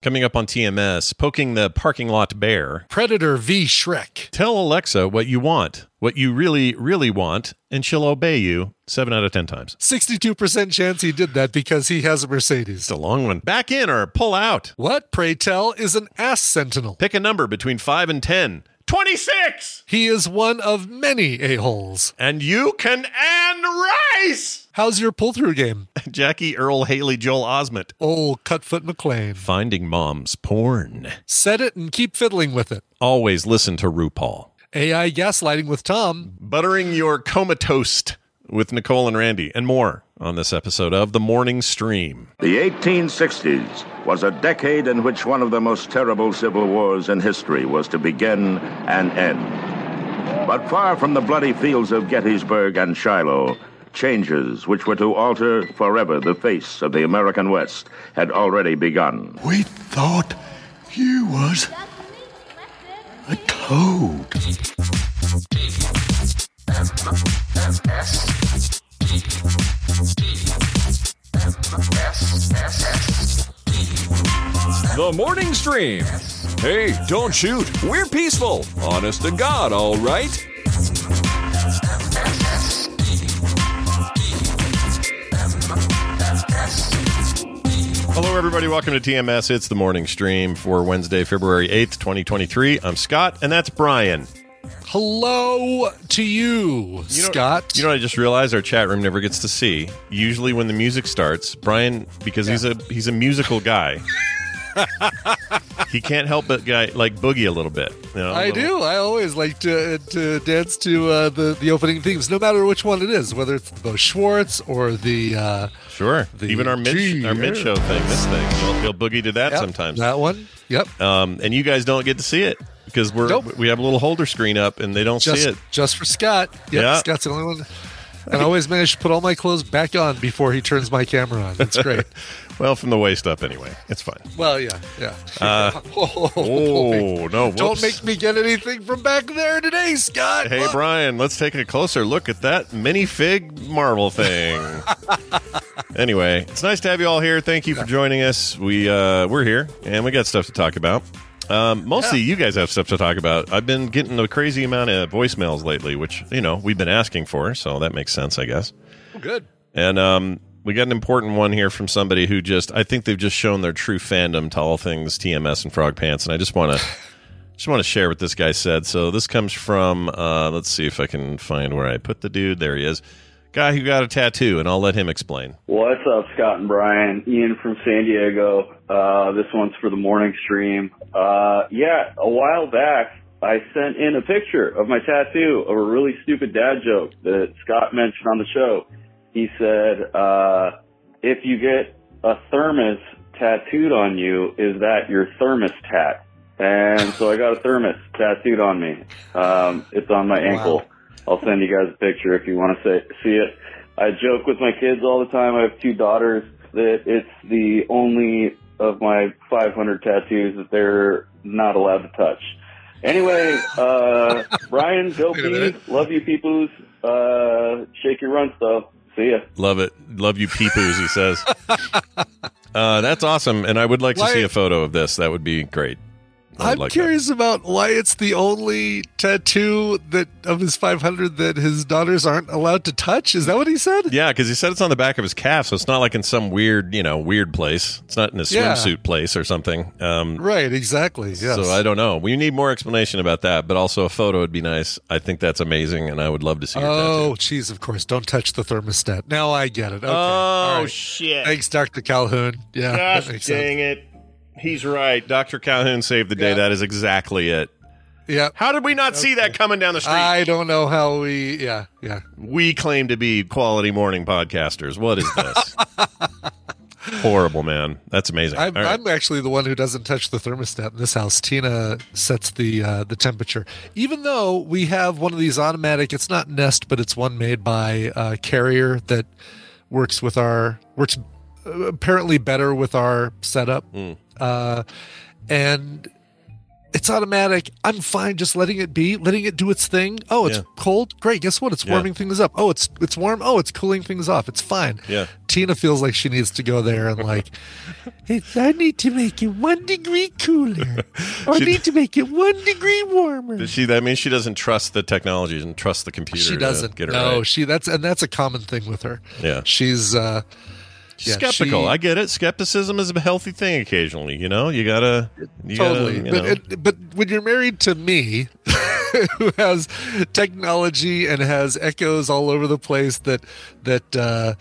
Coming up on TMS, poking the parking lot bear. Predator v Shrek. Tell Alexa what you want, what you really, really want, and she'll obey you seven out of 10 times. 62% chance he did that because he has a Mercedes. It's a long one. Back in or pull out. What, pray tell, is an ass sentinel? Pick a number between 5 and 10. 26! He is one of many a-holes. And you can Anne Rice! How's your pull-through game? Jackie Earl Haley Joel Osment. Old Cutfoot McLane. Finding mom's porn. Set it and keep fiddling with it. Always listen to RuPaul. AI gaslighting with Tom. Buttering your comatoast with Nicole and Randy, and more on this episode of The Morning Stream. The 1860s was a decade in which one of the most terrible civil wars in history was to begin and end. But far from the bloody fields of Gettysburg and Shiloh, changes which were to alter forever the face of the American West had already begun. We thought you was a toad. The morning stream. Hey, don't shoot. We're peaceful. Honest to God, all right? Hello, everybody. Welcome to TMS. It's the morning stream for Wednesday, February 8th, 2023. I'm Scott, and that's Brian. Hello to you, You know, Scott. You know what I just realized our chat room never gets to see. Usually when the music starts, Brian because he's a he's a musical guy. he can't help but guy like boogie a little bit. You know, a I little- do. I always like to, to dance to uh, the the opening themes, no matter which one it is, whether it's the Bo Schwartz or the uh, Sure. The Even our mid G, our mid show thing, this thing, he'll, he'll boogie to that yep, sometimes. that one. Yep. Um, and you guys don't get to see it because we're Nope. we have a little holder screen up and they don't Just see it. just for Scott. Yep, Yeah. Scott's the only one. And I always manage to put all my clothes back on before he turns my camera on. It's great. Well, from the waist up anyway. It's fine. well, yeah, yeah. Uh, oh, Oh no! Don't make me get anything from back there today, Scott. Hey Look. Brian, let's take a closer look at that minifig Marvel thing. anyway, it's nice to have you all here. Thank you for joining us. We uh, we're here and we got stuff to talk about. Um, mostly you guys have stuff to talk about. I've been getting a crazy amount of voicemails lately, which you know we've been asking for, so that makes sense, I guess. Good. And um, we got an important one here from somebody who just I think they've just shown their true fandom to all things TMS and Frog Pants, and I just want to just want to share what this guy said. So this comes from uh, let's see if I can find where I put the dude. There he is, guy who got a tattoo, and I'll let him explain. What's up, Scott and Brian? Ian from San Diego. Uh, this one's for the morning stream. Uh, yeah, a while back, I sent in a picture of my tattoo of a really stupid dad joke that Scott mentioned on the show. He said, uh, if you get a thermos tattooed on you, is that your thermos tat? And so I got a thermos tattooed on me. Um, it's on my ankle. I'll send you guys a picture if you want to say, see it. I joke with my kids all the time. I have two daughters that it's the only of my 500 tattoos that they're not allowed to touch. Anyway, uh, Brian, go pee. Love you, peoples. Uh, shake your run stuff. See ya. Love it, love you, peepoos. He says. uh, that's awesome, and I would like to Why- see a photo of this. That would be great. I would I'm like that. curious about why it's the only tattoo that of his 500 that his daughters aren't allowed to touch. Is that what he said? Yeah, because he said it's on the back of his calf, so it's not like in some weird, you know, weird place. It's not in a Yeah. swimsuit place or something. Um, Right, exactly. Yes. So I don't know. We need more explanation about that, but also a photo would be nice. I think that's amazing, and I would love to see your. Oh, geez, of course. Don't touch the thermostat. Now I get it. Okay. Oh, all right. shit. Thanks, Dr. Calhoun. Yeah. Gosh dang sense. it. He's right. Dr. Calhoun saved the day. Yeah. That is exactly it. Yeah. How did we not see that coming down the street? I don't know how we. Yeah. Yeah. we claim to be quality morning podcasters. What is this? Horrible, man. That's amazing. I'm, right. I'm actually the one who doesn't touch the thermostat in this house. Tina sets the uh, the temperature. Even though we have one of these automatic, it's not Nest, but it's one made by uh, Carrier that works with our works uh, apparently better with our setup. Hmm. Uh, and it's automatic. I'm fine just letting it be, letting it do its thing. Oh, it's Yeah. cold. Great. Guess what? It's Yeah. warming things up. Oh, it's it's warm. Oh, it's cooling things off. It's fine. Yeah. Tina feels like she needs to go there and like, "It's- I need to make it one degree cooler, or I need to make it one degree warmer. Does she? That means she doesn't trust the technology and trust the computer. She doesn't. get her no, right. she that's and that's a common thing with her. Yeah. she's uh, yeah, skeptical. she- I get it. Skepticism is a healthy thing occasionally. You know, you gotta you totally. Gotta, you but it, but when you're married to me, who has technology and has echoes all over the place, that that uh,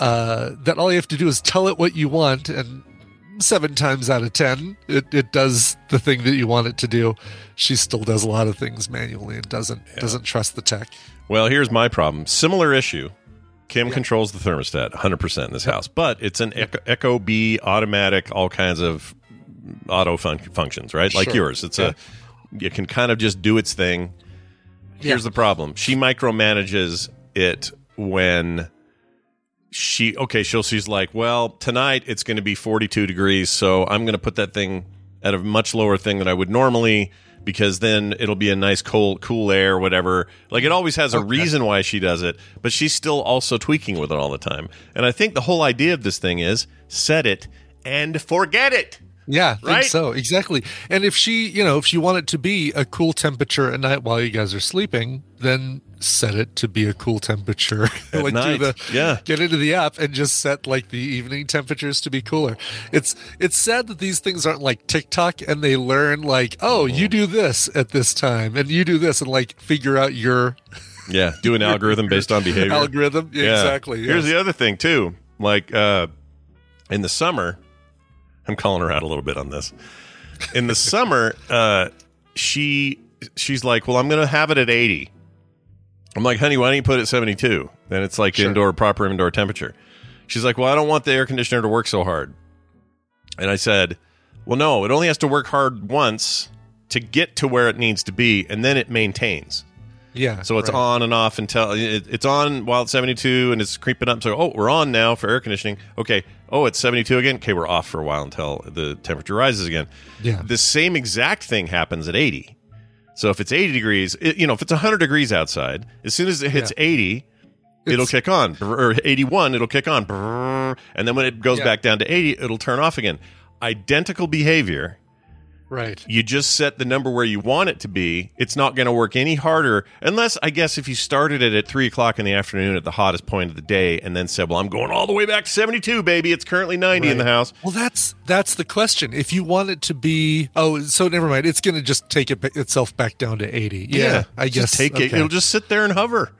uh, that all you have to do is tell it what you want, and seven times out of ten, it, it does the thing that you want it to do. She still does a lot of things manually and doesn't doesn't trust the tech. Well, here's my problem. Similar issue. Kim controls the thermostat 100% in this house, but it's an Echo, Ecobee automatic, all kinds of auto fun- functions, right? Like Sure. yours. It's a it can kind of just do its thing. Here's Yeah. the problem. She micromanages it when she okay, she'll she's like, "Well, tonight it's going to be 42 degrees, so I'm going to put that thing at a much lower thing than I would normally because then it'll be a nice cold cool air whatever. Like it always has a reason why she does it but she's still also tweaking with it all the time. And i think the whole idea of this thing is set it and forget it Yeah, I Right? think so exactly. And if she, you know, if she want it to be a cool temperature at night while you guys are sleeping, then set it to be a cool temperature. At like night, do the yeah. Get into the app and just set like the evening temperatures to be cooler. It's it's sad that these things aren't like TikTok and they learn like, oh, you do this at this time and you do this and like figure out your yeah do an algorithm based on behavior algorithm. Yeah, Exactly. Here's yes. the other thing too. Like uh, in the summer, I'm calling her out a little bit on this. In the summer, uh, she she's like, "Well, I'm going to have it at 80." I'm like, "Honey, why don't you put it at 72?" Then it's like Sure. indoor proper indoor temperature. She's like, "Well, I don't want the air conditioner to work so hard." And I said, "Well, no, it only has to work hard once to get to where it needs to be, and then it maintains." Yeah. So it's right. on and off until it, it's on while it's 72 and it's creeping up. So, oh, we're on now for air conditioning. Okay. Oh, it's 72 again. Okay, we're off for a while until the temperature rises again. Yeah. The same exact thing happens at 80. So if it's 80 degrees, it, you know, if it's 100 degrees outside, as soon as it hits 80, it'll It's- kick on. Or 81, it'll kick on. And then when it goes Yeah. back down to 80, it'll turn off again. Identical behavior Right. you just set the number where you want it to be. It's not going to work any harder unless, I guess, if you started it at three o'clock in the afternoon at the hottest point of the day, and then said, "Well, I'm going all the way back to 72, baby. It's currently 90 in the house." Well, that's that's the question. If you want it to be, oh, so never mind. It's going to just take it, itself back down to eighty. Yeah, I just guess take it. okay. It'll just sit there and hover.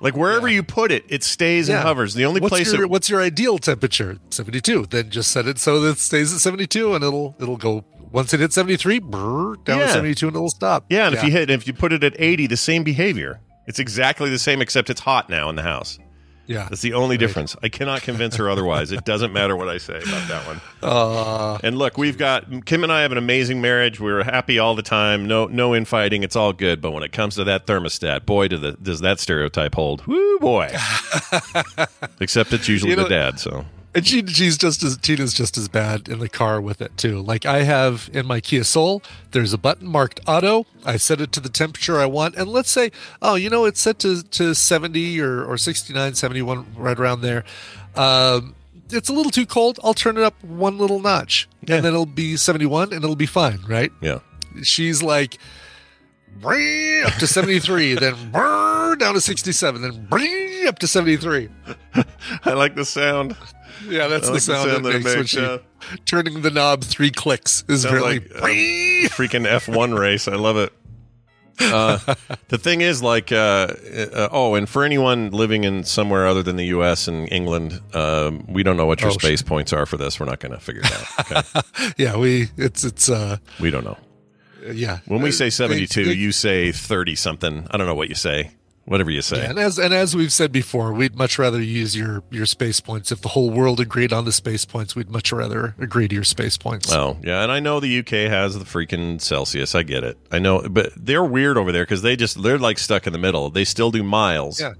Like wherever you put it, it stays and hovers. The only what's place your, it, what's your ideal temperature? Seventy two. Then just set it so that it stays at seventy two, and it'll it'll go once it hit seventy three, down Yeah. to seventy two, and it'll stop. yeah, and if you hit, if you put it at 80, the same behavior. It's exactly the same, except it's hot now in the house. yeah, That's the only difference. I cannot convince her otherwise. It doesn't matter what I say about that one. uh, And look, we've got Kim and I have an amazing marriage. We're happy all the time. No, no infighting. It's all good. But when it comes to that thermostat, boy, do the, does that stereotype hold? Woo, boy! Except it's usually You know- the dad. So and she she's just as Tina's just as bad in the car with it too. Like I have in my Kia Soul, there's a button marked auto. I set it to the temperature I want, and let's say, oh, you know, it's set to to 70 or or 69, 71, right around there. Um, it's a little too cold. I'll turn it up one little notch, Yeah. and then it'll be 71, and it'll be fine, right? yeah, she's like up to 73, then down to 67, then up to 73. I like the sound. Yeah, that's I the like sound, sound that, makes, she yeah. turning the knob three clicks is Sounds really like a freaking F1 race. I love it. Uh, the thing is, like, uh, uh, oh, and for anyone living in somewhere other than the U.S. and England, um, we don't know what your Oh, space points are for this. We're not going to figure it out. Okay? yeah, we it's it's uh we don't know. yeah. When we Uh, say they- 72, they- you say 30 something. I don't know what you say. Whatever you say. Yeah, and as and as we've said before, we'd much rather use your your space points. If the whole world agreed on the space points, we'd much rather agree to your space points. Oh, yeah. And I know the UK has the freaking Celsius. I get it. I know, but they're weird over there because they just, they're like stuck in the middle. They still do miles. Yeah.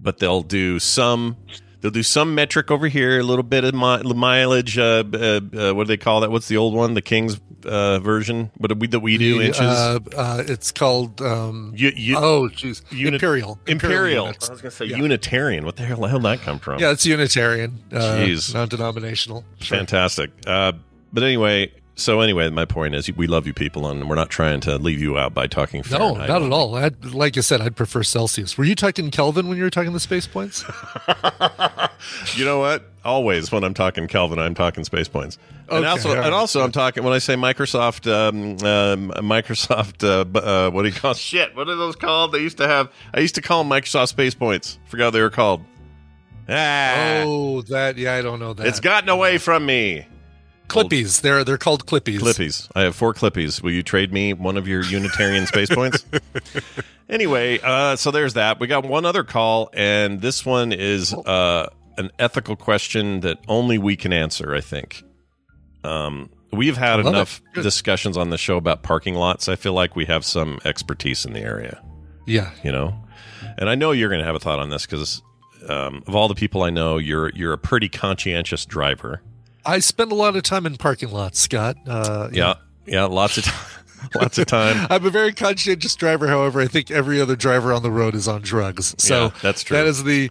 But they'll do some, they'll do some metric over here, a little bit of mi- mileage. Uh, uh, uh, what do they call that? What's the old one? The King's uh, version? What do we, that we do The, inches? Uh, uh, it's called um, You- you- oh, jeez, Uni- imperial. Imperial. units. I was going to say Yeah. Unitarian. What the hell, the hell did that come from? Yeah, it's Unitarian, uh, Jeez. non-denominational. Sure. Fantastic. Uh, but anyway, so anyway, my point is we love you people, and we're not trying to leave you out by talking No, Fahrenheit. not at all. I'd, like I said, I'd prefer Celsius. Were you talking Kelvin when you were talking the space points? You know what? Always when I'm talking Kelvin, I'm talking space points. And also, right. and also, I'm talking when I say Microsoft, um, um, Microsoft. Uh, uh, what do you call shit? What are those called? They used to have. I used to call them Microsoft Space Points. Forgot what they were called. Ah, oh, that yeah, I don't know that. it's gotten away from me. Clippies. They're they're called Clippies. Clippies. I have four Clippies. Will you trade me one of your Unitarian space points? Anyway, uh, so there's that. We got one other call, and this one is uh, an ethical question that only we can answer. I think. Um, we've had love enough it. Good. discussions on the show about parking lots. I feel like we have some expertise in the area. Yeah. You know, and I know you're going to have a thought on this because um, of all the people I know, you're you're a pretty conscientious driver. I spend a lot of time in parking lots, Scott. Uh, Yeah, yeah, lots of time, lots of time. I'm a very conscientious driver. However, I think every other driver on the road is on drugs. So Yeah, that's true. That is the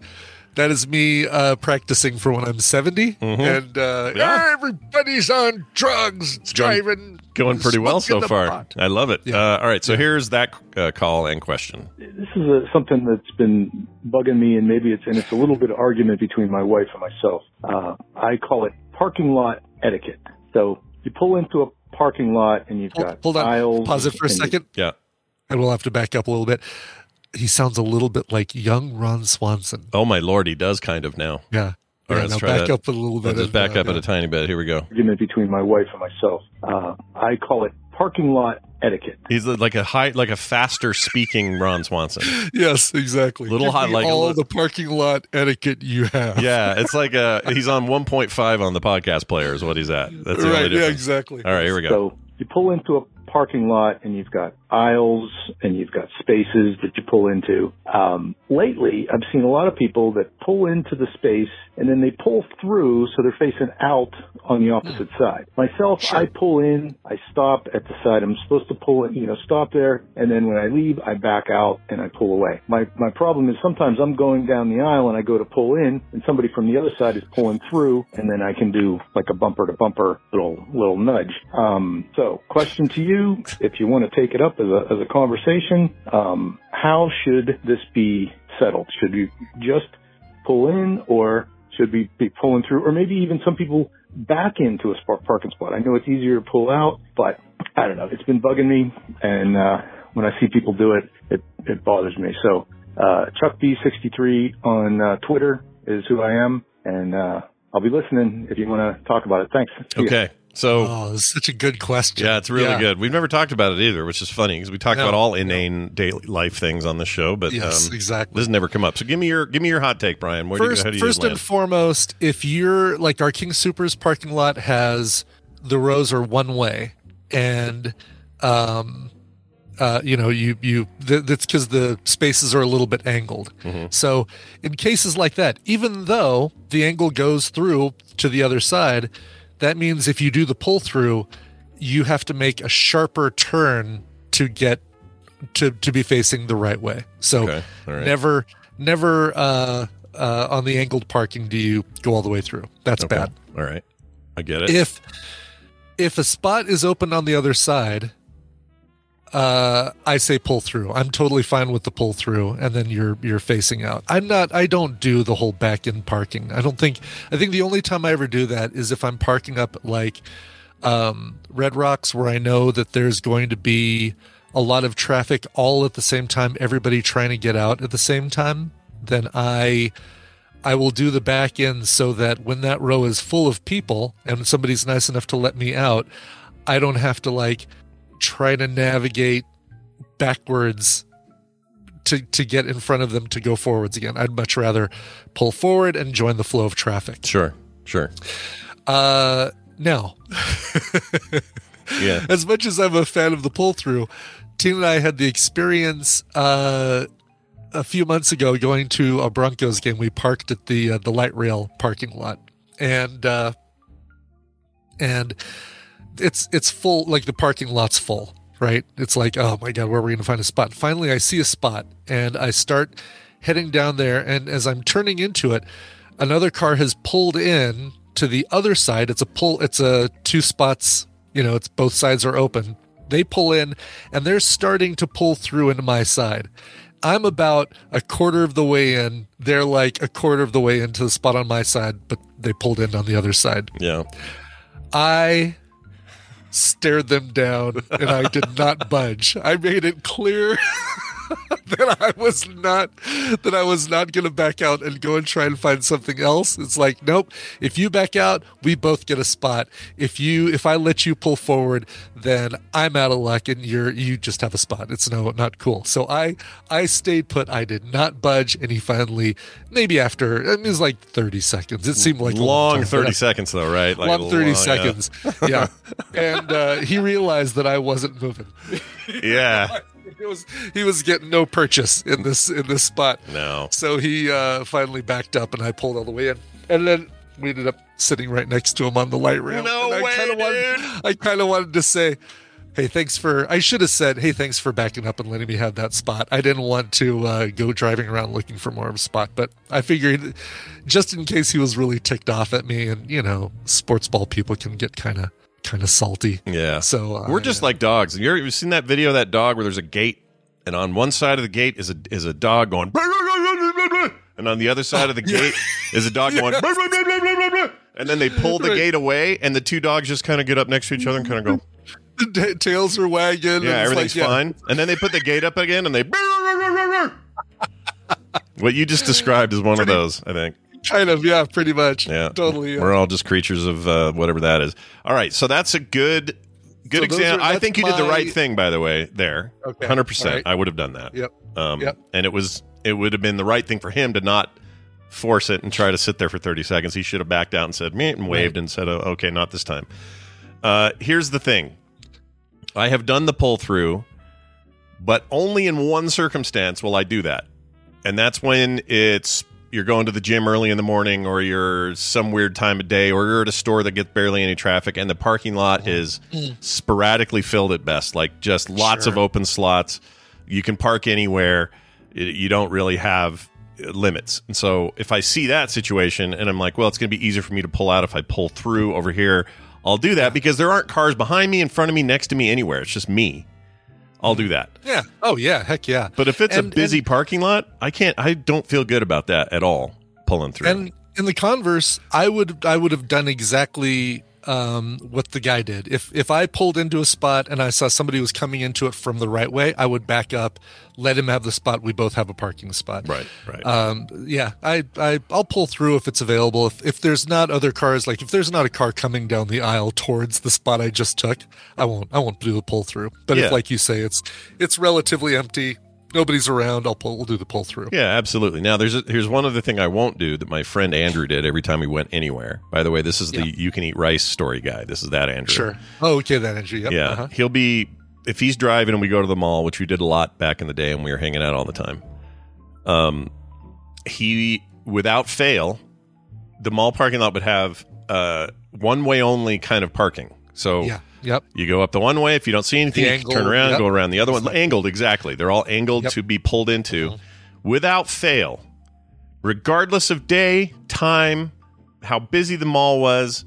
that is me uh, practicing for when I'm 70, and uh, Mm-hmm. Yeah. everybody's on drugs driving. going pretty well so far. pot. I love it. Uh, all right, so here's that uh, call and question. this is a, something that's been bugging me, and maybe it's and it's a little bit of argument between my wife and myself. Uh, I call it parking lot etiquette. So you pull into a parking lot, and you've got Hold on. aisles. Pause it for a and you- second. Yeah. we'll have to back up a little bit. He sounds a little bit like young Ron Swanson. Oh my lord, he does kind of now. Yeah. All Yeah, right, let's now try back that. up a little bit Let's just back uh, up at yeah. a tiny bit. Here we go. argument between my wife and myself. Uh, I call it parking lot etiquette. He's like a high, like a faster speaking Ron Swanson. Yes, exactly. Little Give hot- me like all little- the parking lot etiquette you have. Yeah, it's like uh he's on 1.5 on the podcast player is what he's at. That's the right. only Yeah, exactly. All right, here we go. So you pull into a parking lot and you've got aisles and you've got spaces that you pull into. Um, lately, I've seen a lot of people that pull into the space and then they pull through so they're facing out on the opposite side. Myself, I pull in, I stop at the side. I'm supposed to pull in, you know, stop there, and then when I leave, I back out and I pull away. My my problem is sometimes I'm going down the aisle and I go to pull in, and somebody from the other side is pulling through, and then I can do like a bumper to bumper little little nudge. Um, so, question to you, if you want to take it up as a as a conversation, um, how should this be settled? Should we just pull in, or should we be pulling through, or maybe even some people back into a spot, parking spot? I know it's easier to pull out, but I don't know. It's been bugging me, and uh, when I see people do it, it it bothers me. So, uh, Chuck B63 on uh, Twitter is who I am, and uh, I'll be listening if you want to talk about it. Thanks. See. Okay. So Oh, it's such a good question. yeah, it's really Yeah. good. We've never talked about it either, which is funny because we talk No, about all inane daily life things on the show, but Yes, um, exactly. this has never come up. So give me your give me your hot take, Brian. Where first, do you, do first land? and foremost, if you're like our King Supers parking lot has the rows are one way, and um, uh, you know, you you th- that's because the spaces are a little bit angled. Mm-hmm. So in cases like that, even though the angle goes through to the other side, that means if you do the pull through, you have to make a sharper turn to get to to be facing the right way. So Okay, right. never never uh, uh, on the angled parking do you go all the way through. That's Okay. bad. All right, I get it. If if a spot is open on the other side, uh, I say pull through. I'm totally fine with the pull through, and then you're you're facing out. I'm not. I don't do the whole back end parking. I don't think. I think the only time I ever do that is if I'm parking up like um, Red Rocks, where I know that there's going to be a lot of traffic all at the same time, everybody trying to get out at the same time. Then I. I will do the back end so that when that row is full of people and somebody's nice enough to let me out, I don't have to like try to navigate backwards to to get in front of them to go forwards again. I'd much rather pull forward and join the flow of traffic. Sure, sure. Uh, now, Yeah. as much as I'm a fan of the pull through, Tina and I had the experience uh, a few months ago going to a Broncos game. We parked at the uh, the light rail parking lot, and uh, and it's it's full. Like the parking lot's full, right? It's like, oh my god, where are we going to find a spot? Finally, I see a spot, and I start heading down there. And as I'm turning into it, another car has pulled in to the other side. It's a pull. It's a two spots. You know, it's both sides are open. They pull in, and they're starting to pull through into my side. I'm about a quarter of the way in. They're like a quarter of the way into the spot on my side, but they pulled in on the other side. Yeah. I stared them down and I did not budge. I made it clear that I was not that I was not going to back out and go and try and find something else. It's like, nope. If you back out, we both get a spot. If you if I let you pull forward, then I'm out of luck and you're you just have a spot. It's no not cool. So I I stayed put. I did not budge and he finally maybe after it was like 30 seconds. It seemed like long time, 30 seconds though, right? Like long 30 long- seconds. Yeah. and uh, he realized that I wasn't moving. Yeah. He was he was getting no purchase in this in this spot. No. So he uh, finally backed up, and I pulled all the way in, and then we ended up sitting right next to him on the light rail. No and I way, kinda wanted, I kind of wanted to say, "Hey, thanks for." I should have said, "Hey, thanks for backing up and letting me have that spot." I didn't want to uh, go driving around looking for more of a spot, but I figured, just in case he was really ticked off at me, and you know, sports ball people can get kind of kind of salty. Yeah. So uh, We're just like dogs. You ever seen that video of that dog where there's a gate and on one side of the gate is a is a dog going and on the other side of the gate is a dog going and then they pull the Right. gate away and the two dogs just kind of get up next to each other and kind of go the tails are wagging. yeah everything's like, yeah. fine and then they put the gate up again and they what you just described is one of those I think Kind of, yeah, pretty much. yeah Totally. yeah. we're all just creatures of uh, whatever that is all right so that's a good good So example are- I think you did the right thing by the way there Okay, 100% all right. I would have done that Yep. um, Yep. and it was it would have been the right thing for him to not force it and try to sit there for 30 seconds. He should have backed out and said, "Meh," and waved and said, oh, okay, not this time. Uh, here's the thing. I have done the pull through, but only in one circumstance will I do that. And that's when it's you're going to the gym early in the morning or you're some weird time of day or you're at a store that gets barely any traffic and the parking lot is sporadically filled at best, like just lots of open slots. You can park anywhere. You don't really have uh, limits. And so if I see that situation and I'm like, well, it's going to be easier for me to pull out if I pull through over here, I'll do that because there aren't cars behind me, in front of me, next to me, anywhere. It's just me. I'll do that. Yeah. Oh yeah. Heck yeah. But if it's And- a busy parking lot, I can't. I don't feel good about that at all. Pulling through. And in the converse, I would I would have done exactly um, what the guy did. If if I pulled into a spot and I saw somebody was coming into it from the right way, I would back up, let him have the spot. We both have a parking spot. right. Right. Um, yeah, I, I I'll pull through if it's available. If if there's not other cars, like if there's not a car coming down the aisle towards the spot I just took, I won't I won't do the pull through. But Yeah. if like you say, it's it's relatively empty, nobody's around, I'll pull. We'll do the pull through. Yeah, absolutely. Now, there's a, here's one other thing I won't do that my friend Andrew did every time we went anywhere. By the way, this is the you can eat rice story guy. This is that Andrew. Sure. Oh, okay, then Andrew. Yep. Yeah, uh-huh. he'll be if he's driving and we go to the mall, which we did a lot back in the day, and we were hanging out all the time. Um, he without fail, the mall parking lot would have uh one way only kind of parking. So Yeah. Yep. you go up the one way. If you don't see anything, The you can turn around, yep. go around the other one. Angled, exactly. They're all angled Yep. To be pulled into uh-huh. without fail, regardless of day, time, how busy the mall was.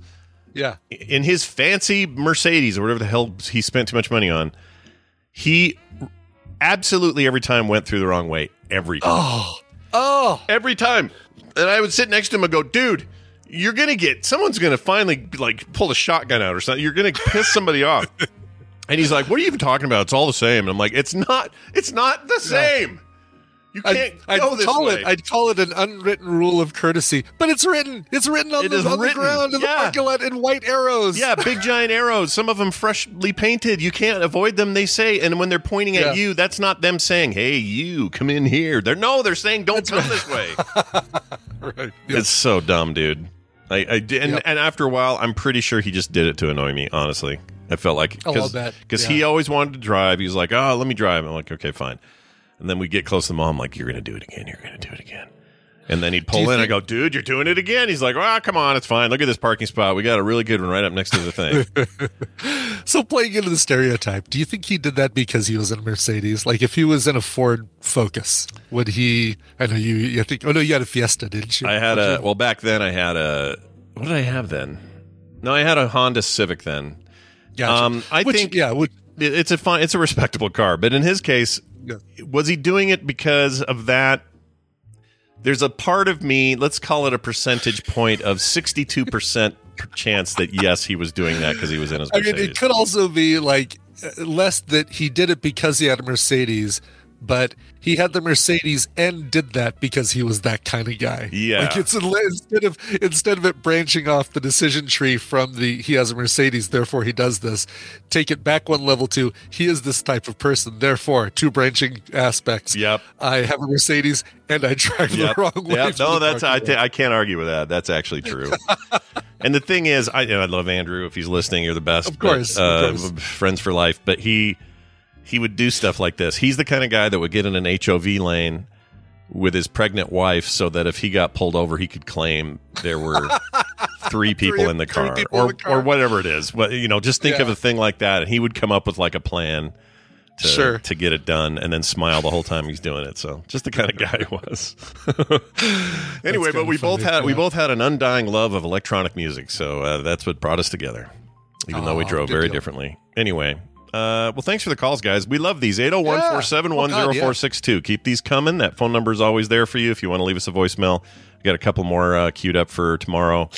Yeah. In his fancy Mercedes or whatever the hell he spent too much money on, he absolutely every time went through the wrong way. Every time. Oh, oh, every time. And I would sit next to him and go, dude, you're gonna get someone's gonna finally like pull a shotgun out or something. You're gonna piss somebody off. And he's like, "What are you even talking about? It's all the same." And I'm like, "It's not. It's not the same. You can't I'd, go I'd this call way." it. I'd call it an unwritten rule of courtesy, but it's written. It's written on, It the, is on written, the ground in yeah. the parking lot in white arrows. yeah, big giant arrows. Some of them freshly painted. You can't avoid them. They say, and when they're pointing Yeah. at you, that's not them saying, "Hey, you come in here." They're no, they're saying, "Don't come this way." right. It's so dumb, dude. I, I did, and, Yep. and after a while, I'm pretty sure he just did it to annoy me. Honestly, I felt like because he always wanted to drive. He was like, "Oh, let me drive." I'm like, "Okay, fine." And then we get close to the mall. I'm like, "You're gonna do it again. You're gonna do it again." And then he'd pull in. I think- go, "Dude, you're doing it again." He's like, "Ah, come on, it's fine. Look at this parking spot. We got a really good one right up next to the thing." So playing into the stereotype, do you think he did that because he was in a Mercedes? Like if he was in a Ford Focus, would he? I know you. You think? Oh no, you had a Fiesta, didn't you? I had Did a you? well back then. I had a what did I have then? No, I had a Honda Civic then. Gotcha. Um, I Which, think yeah, it- it's a fine, it's a respectable car. But in his case, Yeah. was he doing it because of that? There's a part of me, let's call it a percentage point of 62% chance that yes, he was doing that because he was in his I mean, it could also be like less that he did it because he had a Mercedes, but he had the Mercedes and did that because he was that kind of guy. Yeah. like it's instead of instead of it branching off the decision tree from the he has a Mercedes, therefore he does this. Take it back one level to he is this type of person, therefore two branching aspects. Yep. I have a Mercedes and I drive Yep. the wrong way. Yep. No, that's I, lot. I can't argue with that. That's actually true. and the thing is, I, you know, I love Andrew. If he's listening, you're the best. Of course, but, of uh, course. friends for life. But he he would do stuff like this. He's the kind of guy that would get in an HOV lane with his pregnant wife, so that if he got pulled over, he could claim there were three people Three- in the car, people in or the car. or whatever it is. But you know, just think of a thing like that, and he would come up with like a plan. To, Sure. to get it done and then smile the whole time he's doing it. So just the kind of guy he was. anyway, but we both had we both had an undying love of electronic music, so uh, that's what brought us together. Even though we Oh, drove very deal. different. Anyway, uh, well, thanks for the calls, guys. We love these 801 471 Oh, God, yeah. 0462. Keep these coming. That phone number is always there for you if you want to leave us a voicemail. We got a couple more uh, queued up for tomorrow,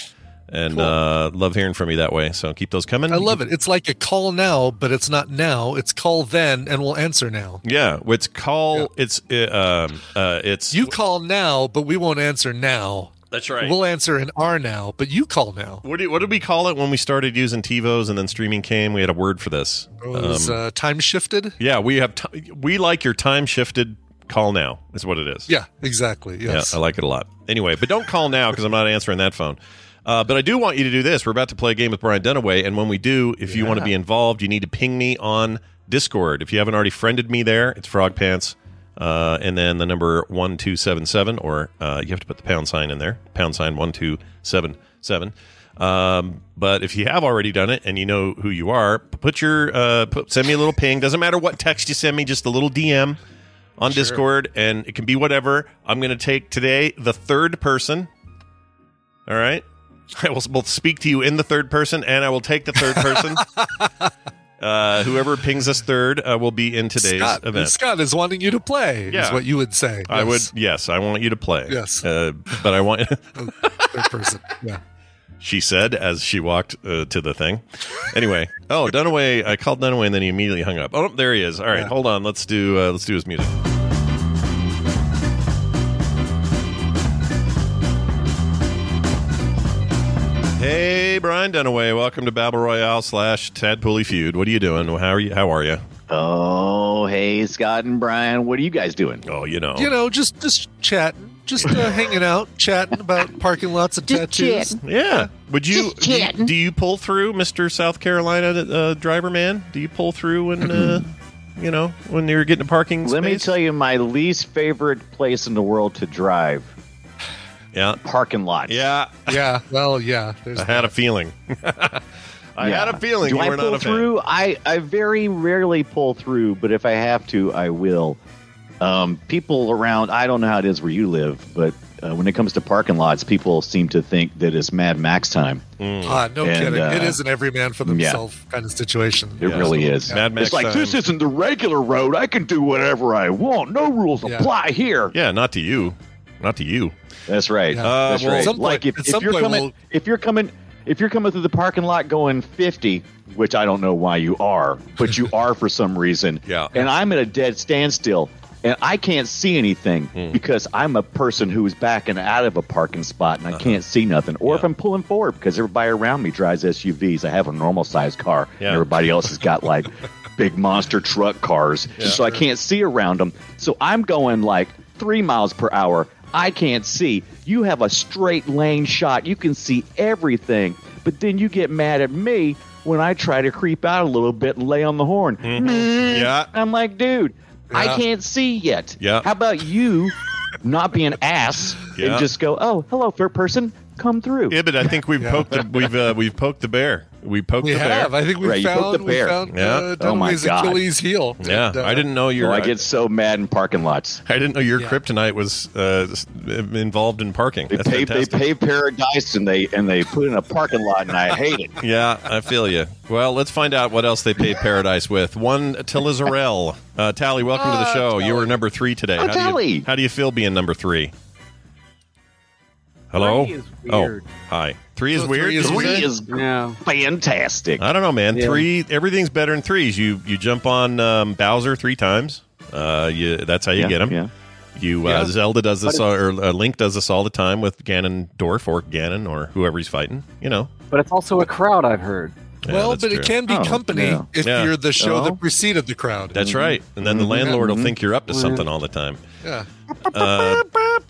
and uh, love hearing from you that way. So keep those coming. I love it. It's like a call now, but it's not now. It's call then, and we'll answer now. Yeah, it's call. It's uh, um, uh, it's You call now, but we won't answer now. That's right. We'll answer in R now, but you call now. What, do, what did we call it when we started using TiVos and then streaming came? We had a word for this. It was Um, uh, time shifted. yeah, we have. T- we like your time shifted call now. Is what it is. Yeah, exactly. Yes. Yeah, I like it a lot. Anyway, but don't call now because I'm not answering that phone. Uh, but I do want you to do this. We're about to play a game with Brian Dunaway, and when we do, if you want to be involved, you need to ping me on Discord. If you haven't already friended me there, it's Frog Pants, uh, and then the number one two seven seven, or uh, you have to put the pound sign in there, pound sign one two seven seven. Um, but if you have already done it and you know who you are, put your uh, put, send me a little ping. Doesn't matter what text you send me, just a little DM on Discord, and it can be whatever. I'm going to take today the third person. All right, I will both speak to you in the third person, and I will take the third person. uh, whoever pings us third uh, will be in today's Scott, event. Scott is wanting you to play. Yeah. Is what you would say. I would, Yes. yes, I want you to play. Yes. uh, but I want. Third person. Yeah. she said as she walked uh, to the thing. Anyway, oh Dunaway, I called Dunaway and then he immediately hung up. Oh, there he is. All right, Yeah. hold on. Let's do uh, let's do his music. Hey, Brian Dunaway, welcome to Battle Royale slash Tadpooley Feud. What are you doing? How are you? How are you? Oh, hey, Scott and Brian. What are you guys doing? Oh, you know, You know, just just chatting, just uh, hanging out, chatting about parking lots and tattoos. yeah. Would you Just do, you do you pull through, Mister South Carolina uh, driver man? Do you pull through when uh, you know when you're getting a parking Let me space? tell you my least favorite place in the world to drive Yeah, parking lot. yeah. Yeah. Well, yeah. There's I had a feeling. I Yeah. had a feeling Do you I were pull not a fan. through? I, I very rarely pull through, but if I have to, I will. Um, people around, I don't know how it is where you live, but uh, when it comes to parking lots, people seem to think that it's Mad Max time. Ah, no And, kidding. uh, it is an every man for themselves kind of situation. It really is. Mad Max it's like time. this isn't the regular road. I can do whatever I want. No rules apply here. Yeah, not to you, not to you. That's right. Yeah. Uh, That's well, right. at some like if, if some you're coming, we'll- if you're coming, if you're coming through the parking lot going 50, which I don't know why you are, but you are for some reason. Yeah. And I'm at a dead standstill. And I can't see anything Hmm. because I'm a person who's backing out of a parking spot and Uh-huh. I can't see nothing. Or if I'm pulling forward because everybody around me drives SUVs, I have a normal sized car. Yeah. And everybody else has got like big monster truck cars. Yeah. so I can't see around them. So I'm going like three miles per hour. I can't see. You have a straight lane shot. You can see everything. But then you get mad at me when I try to creep out a little bit and lay on the horn. Mm-hmm. Yeah. I'm like, dude, I can't see yet. Yeah. How about you not be an ass Yeah. and just go, oh, hello, third person, come through. Yeah, but I think we've poked the, we've uh, we've poked the bear. We poked We the have. bear. I think we Right, found the we bear. found Yeah. uh, Oh my Dunaway's God. Achilles heel. Yeah, And, uh, I didn't know your. Oh, I get so mad in parking lots. I didn't know your Yeah. kryptonite was uh, involved in parking. They That's pave, they fantastic. pave paradise and they and they put in a parking lot and I hate it. Yeah, I feel you. Well, let's find out what else they pay paradise with. One to Lizarelle. Uh, Tally, welcome to the Ah, show. You were number three today. Oh, how, do you, how do you feel being number three? Hello. Three is weird. Oh, hi. Three is So weird. three is Three is Yeah. fantastic. I don't know, man. Yeah. Three. Everything's better in threes. You you jump on um, Bowser three times. Uh, you that's how you Yeah, get him. yeah. You uh, Zelda does this, all, or uh, Link does this all the time with Ganondorf or Ganon or whoever he's fighting. You know. But it's also a crowd, I've heard. Yeah, well, but true. it can be Oh, company yeah. if Yeah. you're the show Oh. that preceded the crowd. That's right. And then the Mm-hmm. landlord will think you're up to something all the time. yeah.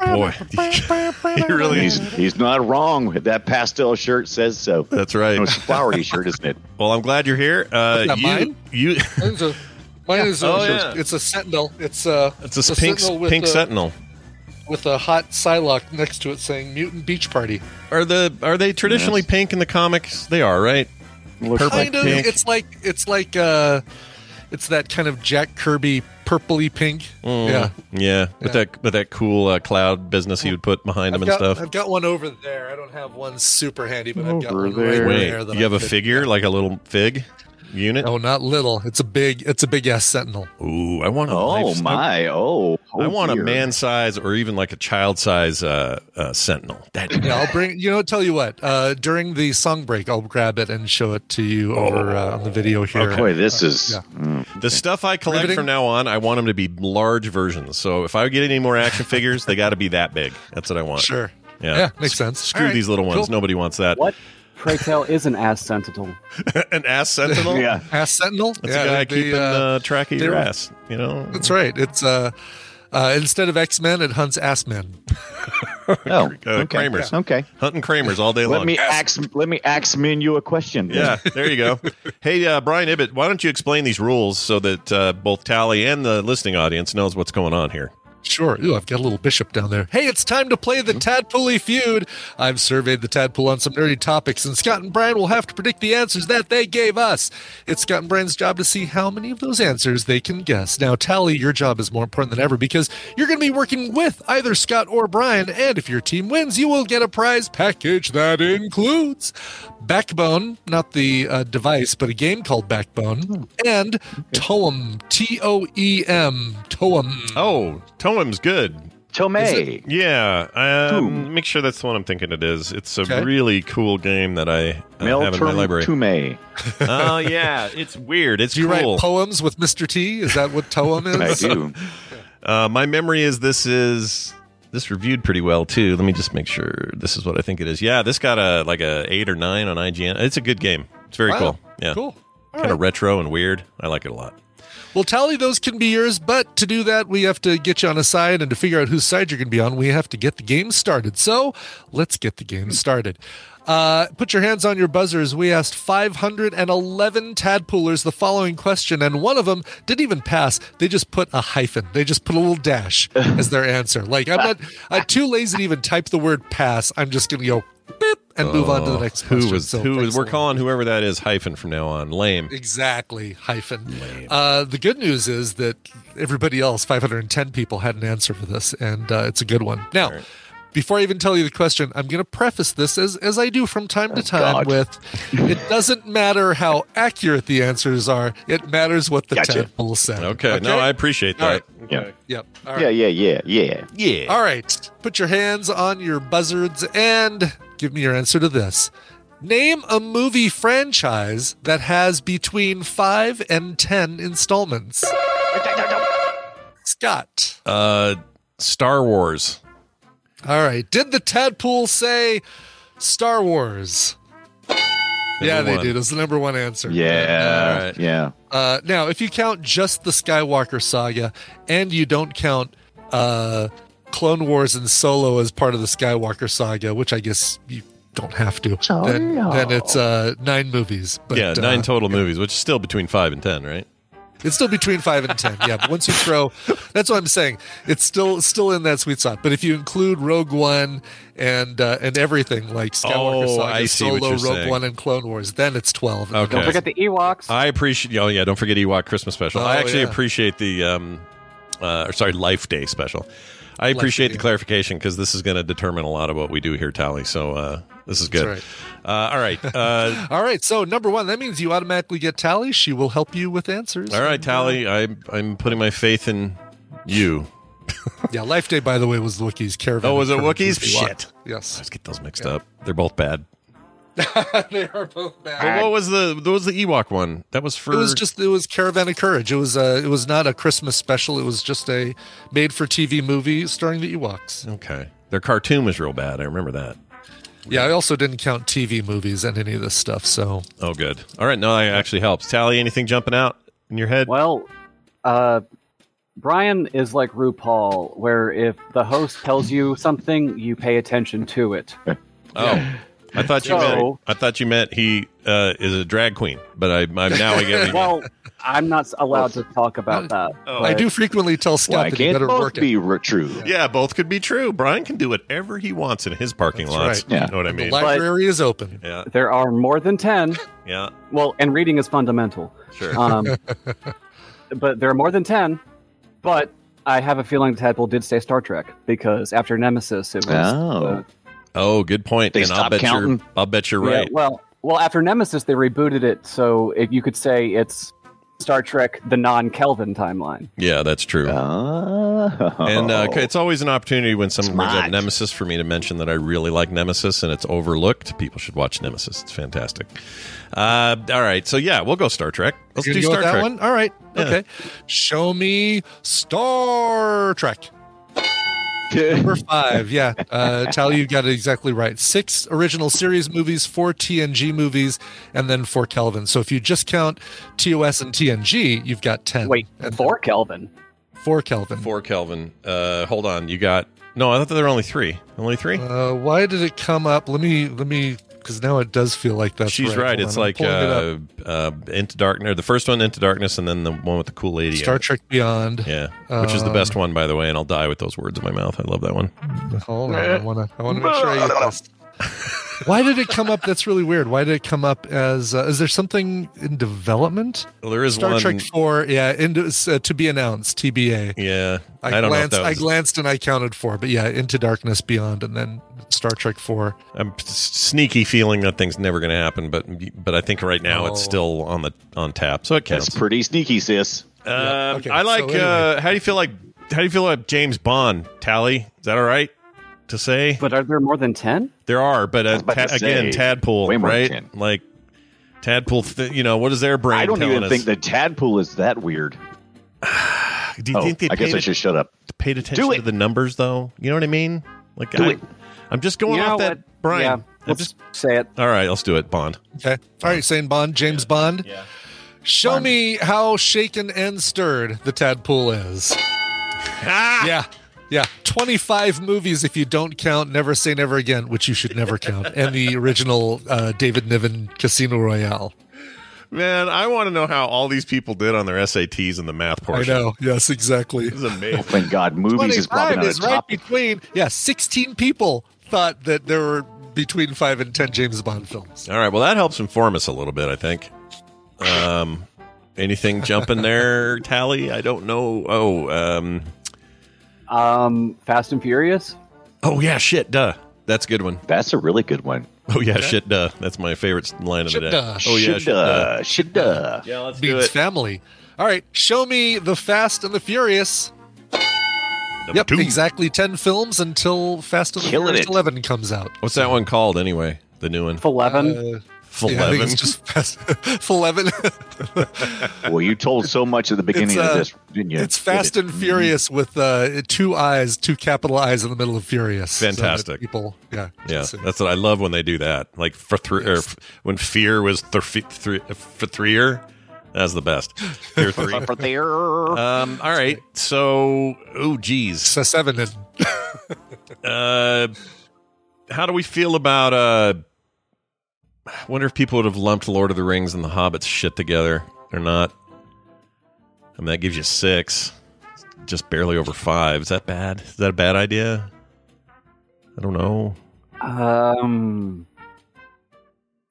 Uh, boy, he really. He's he's not wrong. That pastel shirt says so. That's right. It's a flowery shirt, isn't it? Well, I'm glad you're here. Uh, you, mine? you, Mine's a, mine is a, Oh, yeah. it's a sentinel. It's a it's a pink sentinel with pink a, sentinel. with a hot Psylocke next to it saying "Mutant Beach Party." Are the are they traditionally pink in the comics? They are, right? Looks Purple Kind of. pink. It's like it's like uh, it's that kind of Jack Kirby purpley pink. Mm, Yeah. yeah. With Yeah. that with that cool uh, cloud business he would put behind I've him got, and stuff. I've got one over there. I don't have one super handy, but I've got one there. right Wait, there. that you have I a could- figure like a little fig unit? Oh, not little. It's a big. It's a big ass sentinel. Ooh, I want a Oh life- my! Oh, I oh want a man size or even like a child size uh, uh, sentinel. That Yeah, I'll bring. You know, tell you what. Uh, during the song break, I'll grab it and show it to you over uh, on the video here. Boy, this is. Yeah. mm. The stuff I collect Riveting. from now on, I want them to be large versions. So if I get any more action figures, they got to be that big. That's what I want. Sure. Yeah, Yeah, makes sense. Screw All right, these little ones. cool. Nobody wants that. What? Pray tell is an ass sentinel. An ass sentinel? Yeah. Ass sentinel. That's yeah, a guy they, keeping uh, uh, track of your ass. You know. That's right. It's uh, uh, instead of X Men, it hunts ass men. Oh, Uh, okay. Kramers. Okay. Hunting Kramers all day long. Let me ask. Let me ask men you a question. Yeah, there you go. hey, uh, Brian Ibbott, why don't you explain these rules so that uh, both Tally and the listening audience knows what's going on here? Sure. Ooh, I've got a little bishop down there. Hey, it's time to play the Tadpooley feud. I've surveyed the Tadpool on some nerdy topics, and Scott and Brian will have to predict the answers that they gave us. It's Scott and Brian's job to see how many of those answers they can guess. Now, Tally, your job is more important than ever because you're going to be working with either Scott or Brian, and if your team wins, you will get a prize package that includes Backbone, not the uh, device, but a game called Backbone, and Toem, T O E M, Toem. Oh, Toem's good. Tomei. Yeah, um, make sure that's the one I'm thinking it is. It's a Okay. really cool game that I uh, Mel have in my term library. Tomei. Oh yeah, it's weird. It's Do you cool. write poems with Mr. T? Is that what Toem I is? do. Uh, my memory is this is this reviewed pretty well too. Let me just make sure this is what I think it is. Yeah, this got a like a eight or nine on IGN. It's a good game. It's very Wow. cool. Yeah, Cool. Kind of right. retro and weird. I like it a lot. Well, Tally, those can be yours, but to do that, we have to get you on a side, and to figure out whose side you're going to be on, we have to get the game started. So let's get the game started. Uh, put your hands on your buzzers. We asked 511 tadpoolers the following question, and one of them didn't even pass. They just put a hyphen. They just put a little dash as their answer. Like I'm not, I'm too lazy to even type the word pass. I'm just going to go beep and move on to the next Oh, Who question. was So who was thanks a we're calling whoever that is hyphen from now on. Lame. Exactly, hyphen. Uh, the good news is that everybody else, 510 people, had an answer for this, and uh, it's a good one. Now, before I even tell you the question, I'm going to preface this as, as I do from time to time God. with it doesn't matter how accurate the answers are, it matters what the Gotcha. tadpole said. Okay, no, I appreciate that. right. Okay. Yep. All right. Yeah, yeah, yeah, yeah. Yeah. All right. Put your hands on your buzzards and give me your answer to this. Name a movie franchise that has between five and ten installments. Scott. Uh, Star Wars. All right. Did the tadpole say Star Wars? yeah, they one. did. It's the number one answer. Yeah, All right. yeah. Uh, now, if you count just the Skywalker saga and you don't count uh, Clone Wars and Solo as part of the Skywalker saga, which I guess you don't have to, then, then it's uh, nine movies. But, yeah, nine uh, total movies, which is still between five and ten, right? It's still between five and ten. Yeah, but once you throw, that's what I'm saying. It's still still in that sweet spot. But if you include Rogue One and uh, and everything like Skywalker Oh, saga, I see what Solo, Rogue saying. One, and Clone Wars, then it's twelve. Okay. Don't forget the Ewoks. I appreciate. Oh yeah, don't forget Ewok Christmas special. I Oh, actually yeah. appreciate the um, uh, or sorry, Life Day special. I appreciate the clarification because this is going to determine a lot of what we do here, Tally. So uh, this is good. That's Uh, all right, uh, All right, so number one, that means you automatically get Tally. She will help you with answers. all right, Tally. I'm I'm putting my faith in you. Yeah, Life Day, by the way, was the Wookiees. Caravan. Oh, was it Wookiees? was the Ewok. Shit. Yes. Let's get those mixed up. They're both bad. they are both bad. But what was the what was the Ewok one? That was for It was just it was Caravan of Courage. It was uh it was not a Christmas special. It was just a made for TV movie starring the Ewoks. okay. Their cartoon was real bad. I remember that. Yeah, I also didn't count TV movies and any of this stuff. So Oh, good. All right, no, that actually helps. Tally, anything jumping out in your head? Well, uh, Brian is like RuPaul, where if the host tells you something, you pay attention to it. Oh, I thought you So- meant I thought you meant he uh, is a drag queen, but I, I'm now I get. well, I'm not allowed to talk about that. Oh. I do frequently tell Scott Why that he can't better both work be r- true? yeah, both could be true. Brian can do whatever he wants in his parking That's lots. right. Yeah. You know what I The mean? library is open. yeah, There are more than 10. yeah, Well, and reading is fundamental. sure. Um, but there are more than 10. But I have a feeling the Tadpole did say Star Trek because after Nemesis, it was. Oh. uh, oh, good point. They and I'll stopped bet counting? you're I'll bet you're yeah, right. well, well, after Nemesis, they rebooted it, so if you could say it's Star Trek: The Non-Kelvin timeline. Yeah, that's true. Oh. And uh, it's always an opportunity when someone brings up Nemesis for me to mention that I really like Nemesis and it's overlooked. People should watch Nemesis. It's fantastic. Uh, all right, so yeah, we'll go Star Trek. Let's do Star that Trek. one. All right. Yeah. Okay. Show me Star Trek. Number five, yeah. Uh, Tally, you got it exactly right. Six original series movies, four TNG movies, and then four Kelvin. So if you just count TOS and TNG, you've got ten. Wait, and for Kelvin. four Kelvin. Four Kelvin. Uh, hold on, you got no. I thought there were only three. Only three. Uh, why did it come up? Let me let me because now it does feel like that's She's right. right. It's I'm like pulling it uh, uh, Into Darkness. The first one, Into Darkness, and then the one with the cool lady. Star. Trek Beyond. Yeah, which is the Um, best one, by the way. And I'll die with those words in my mouth. I love that one. Hold on, I want to. I want to make sure I get this. Why did it come up? That's really weird. Why did it come up as? Uh, is there something in development? Well, there is Star one. Trek Four, yeah, into, uh, to be announced, TBA. Yeah, I, I, don't know. If glanced. that I glanced and I counted four, but yeah, Into Darkness, Beyond, and then Star Trek Four. I'm sneaky feeling that thing's never going to happen, but but I think right now it's Oh. still on the on tap, so it counts. That's pretty sneaky, sis. Um, Yeah, okay, I like. so anyway. uh, how do you feel like? How do you feel about James Bond? Tally, is that all right to say? But are there more than 10? There are, but uh, ta- to again, Tadpole, way more than right? 10. Like Tadpole. Th- you know what is their brain I don't even us? think the tadpole is that weird. do you Oh, think they I guess I should shut up. paid attention to the numbers, though? You know what I mean? Like, Do I, it. I'm just going You off that, what? Brian. Yeah, I'm let's just say it. all right. Let's do it, Bond. Okay, all right, saying Bond, James Bond. Yeah. Show me how shaken and stirred the tadpole is. Ah! Yeah. Yeah. 25 movies if you don't count Never Say Never Again, which you should never count, and the original uh, David Niven Casino Royale. Man, I want to know how all these people did on their SATs and the math portion. I know. Yes, exactly. This is amazing. Thank God, movies is probably 25 not a right top. between, yeah, 16 people thought that there were between five and 10 James Bond films. All right. Well, that helps inform us a little bit, I think. Um, anything jumping there, Tally? I don't know. Oh, um, Um, Fast and Furious? Oh yeah, shit, duh. That's a good one. That's a really good one. Oh yeah, Okay. shit, duh. That's my favorite line of the day. Duh. Oh yeah, Shit, shit, duh. duh. Shit, duh. Yeah, let's do Means it. family. All right, show me the Fast and the Furious. Number yep, two. exactly ten films until Fast and the Killing Furious it. Eleven comes out. What's that one called anyway? The new one. Eleven. Uh, Full yeah, I think eleven. it's just Fast Eleven. Well, you told so much at the beginning uh, of this, didn't you? it's Fast Did and it? Furious with uh, two eyes, two capital eyes in the middle of Furious. so Fantastic. people, yeah, Yeah, can that's what I love when they do that. Like for three, or f- when fear was th- three for three-er, that's the best. Fear three. For there. um, all right, so oh geez, So seven and uh, how do we feel about? Uh, I wonder if people would have lumped Lord of the Rings and the Hobbits shit together or not. I mean, that gives you six, just barely over five. Is that bad? Is that a bad idea? I don't know. Um,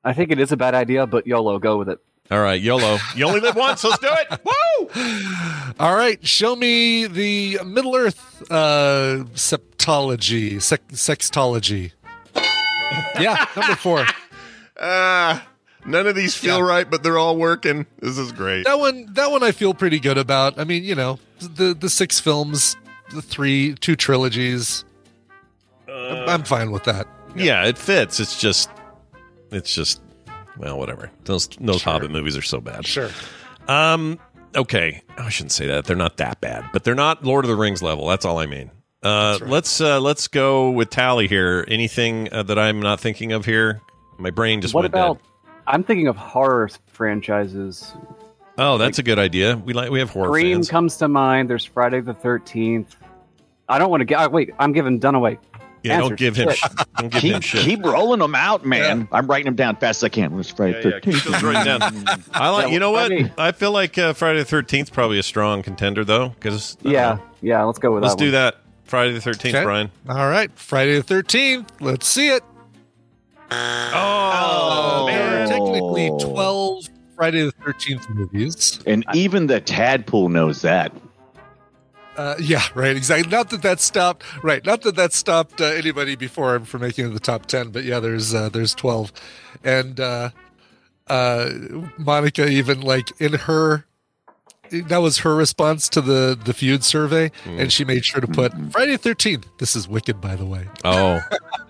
I think it is a bad idea, but YOLO, go with it. All right, YOLO. You only live once. Let's do it. Woo! All right, show me the Middle Earth uh, septology, sec- sextology. yeah, number four. Ah, none of these feel right, but they're all working. This is great. That one, that one, I feel pretty good about. I mean, you know, the the six films, the three, two trilogies. I'm- I'm fine with that. Yeah, it fits. It's just, it's just, well, whatever. Those those Hobbit movies are so bad. Sure. Um. Okay, I shouldn't say that. They're not that bad, but they're not Lord of the Rings level. That's all I mean. Uh, Let's uh, let's go with tally here. Anything uh, that I'm not thinking of here? My brain just what went about? dead. I'm thinking of horror franchises. Oh, that's a good idea. We like we have horror Scream fans. comes to mind. There's Friday the Thirteenth. I don't want to get. oh, wait, I'm giving Dunaway. Yeah, don't give him Shit. sh- don't give keep, him shit. keep rolling them out, man. I'm writing them down fast as I can. Let's try Yeah, yeah, keep those written down. I like. You know what? I feel like uh, Friday the Thirteenth probably a strong contender though, because Yeah, yeah. Let's go with that. let's that. do one. that. Friday the Thirteenth, Okay. Brian. All right, Friday the Thirteenth. Let's see it. Oh, there are technically twelve Friday the Thirteenth movies. And even the tadpole knows that. Uh, yeah, right. Exactly. Not that that stopped. Right. Not that that stopped uh, anybody before him from making it the top ten. But yeah, there's uh, there's twelve, and uh, uh, Monica even like in her. That was her response to the the feud survey, and she made sure to put Friday the Thirteenth. This is wicked, by the way. Oh,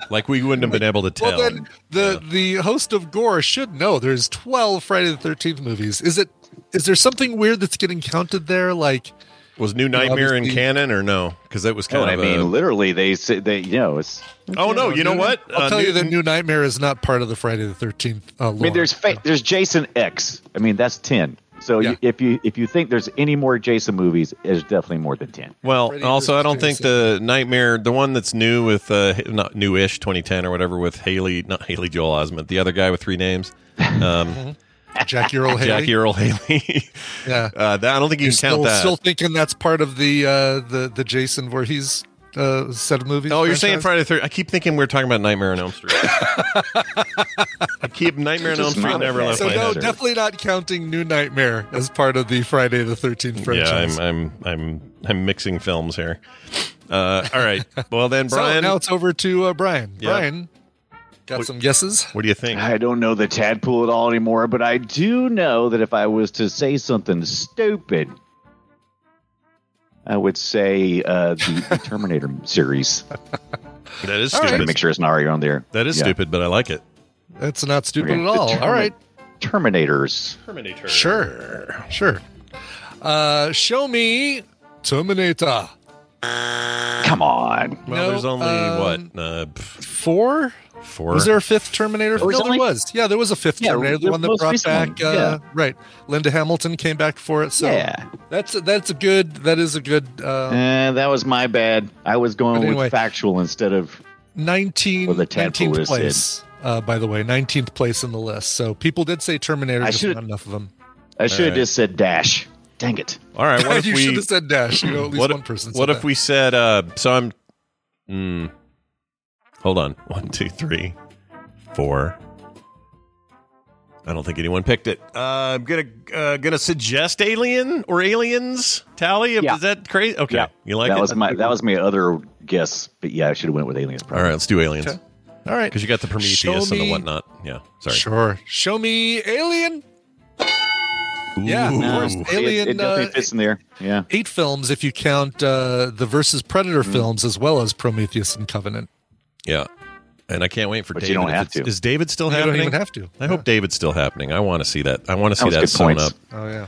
like we wouldn't have been able to tell. Well, then the the host of Gore should know. There's twelve Friday the Thirteenth movies. Is it? Is there something weird that's getting counted there? Like was New Nightmare in canon or no? Because that was No, kind I of. mean, a- literally, they say they, you know, it's. oh no! You know what? I'll Uh, tell you New- that New Nightmare is not part of the Friday the Thirteenth. Uh, I mean, there's fa- there's Jason X. I mean, that's ten. So Yeah. you, if you if you think there's any more Jason movies, there's definitely more than ten. Well, Freddy also, I don't think the Nightmare, the one that's new with uh, not newish 2010 or whatever with Haley, not Haley Joel Osment, the other guy with three names, um, Jackie Earle Haley. Jackie Earle Haley. Yeah. uh, that, I don't think you You're can count still, that. still thinking that's part of the uh, the the Jason Voorhees uh, set of movies. Oh, you're saying? Friday the Third? I keep thinking we are talking about Nightmare on Elm Street. I keep Nightmare on Elm Street not a never left So my no, head. definitely not counting New Nightmare as part of the Friday the Thirteenth Yeah, franchise. I'm I'm I'm I'm mixing films here. Uh, all right. Well then, So Brian, now it's over to uh, Brian. Yeah. Brian, got some guesses? what do you think? I don't know the tadpole at all anymore, but I do know that if I was to say something stupid, I would say uh, the, the Terminator series. That is All right. Trying to stupid. make sure it's not already on there. That is Yeah. stupid, but I like it. That's not stupid Okay. at all. The All right, Terminators. Terminator. sure, sure. Uh, show me Terminator. Come on. Well, No, there's only um, what uh, Four? four. Was there a fifth Terminator? There was no, only- there was. Yeah, there was a fifth Yeah, Terminator. The the one that brought back, one, uh, yeah. right? Linda Hamilton came back for it. So Yeah. that's that's a good. That is a good. Uh, Eh, that was my bad. I was going anyway. with factual instead of. 19, Well, the 19th place. Uh, by the way, 19th place in the list. So people did say Terminator. I just should- not enough of them. I should have right. just said Dash. Dang it. All right. What if you we? should have said Dash. You know, at least what one if, person. Said what if that. we said? Uh, so I'm. Mm, hold on. One, two, three, four. I don't think anyone picked it. Uh, I'm gonna uh, gonna suggest Alien or Aliens. Tally, Yeah. is that crazy? Okay, Yeah. you like that it? was my that was my other guess, but yeah, I should have went with aliens. All Probably. right, let's do aliens. Okay. All right. Because you got the Prometheus Show and the whatnot. Yeah. Sorry. Sure. Show me Alien. Yeah, of course. It- Alien. it, definitely uh, fits in there. Yeah. eight films if you count uh, the versus Predator Mm. films as well as Prometheus and Covenant. Yeah. And I can't wait for But you David. don't have to. Is David still You don't happening? even have to. I hope David's still happening. I want to see that. I want to see That was that good sewn up Oh yeah.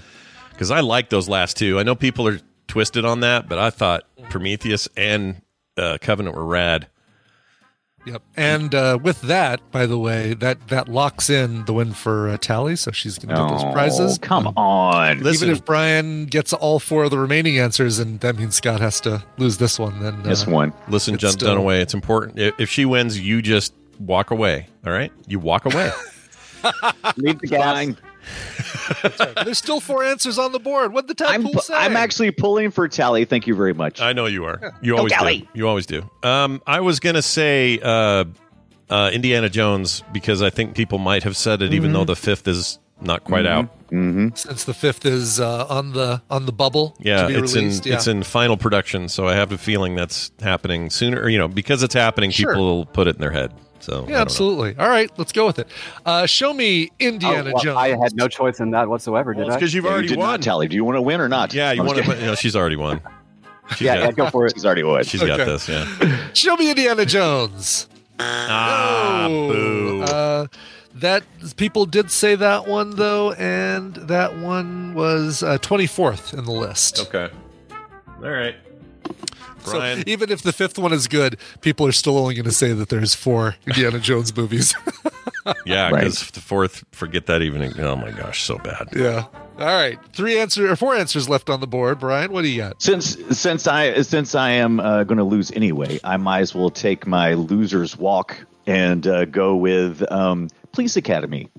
because I like those last two. I know people are twisted on that, but I thought Prometheus and uh, Covenant were rad. Yep. And uh, with that, by the way, that that locks in the win for uh, Tally, so she's going to get those Oh, prizes. come on. Listen, Even if Brian gets all four of the remaining answers, and that means Scott has to lose this one, then This uh, one. listen, It's John still- Dunaway, it's important. If, if she wins, you just walk away. All right, you walk away. Leave the gang. There's still four answers on the board. What did the I'm, pu- say? I'm actually pulling for Tally. Thank you very much. I know you are. You Go always do. You always do. Um, I was gonna say uh, uh, Indiana Jones because I think people might have said it, even though the fifth is not quite out. mm-hmm. since the fifth is uh, on the on the bubble. Yeah, to be it's released. in yeah. it's in final production, so I have a feeling that's happening sooner. You know, because it's happening, Sure. people will put it in their head. So I don't yeah, know. absolutely. All right, let's go with it. Uh, show me Indiana Oh, well, Jones. I had no choice in that whatsoever, did Well, I? because you've Yeah, you already did won. not Tally. Do you want to win or not? Yeah, you want to. You know, she's already won. She's yeah, got, yeah, go for it. She's already won. She's got this. Yeah. Show me Indiana Jones. Ah, boo. Uh, that people did say that one though, and that one was twenty fourth in the list. okay. All right. So Brian. even if the fifth one is good, people are still only going to say that there's four Indiana Jones movies. yeah, Right. because the fourth, forget that even. Oh my gosh, so bad. yeah. All right, three answers or four answers left on the board. Brian, what do you got? Since since I since I am uh, going to lose anyway, I might as well take my loser's walk and uh, go with um, Police Academy.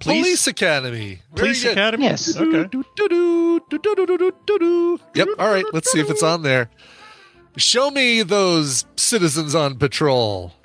Police, Academy. Very Police good. Academy. Yes. Okay. Yep. All right. Let's see if it's on there. Show me those citizens on patrol.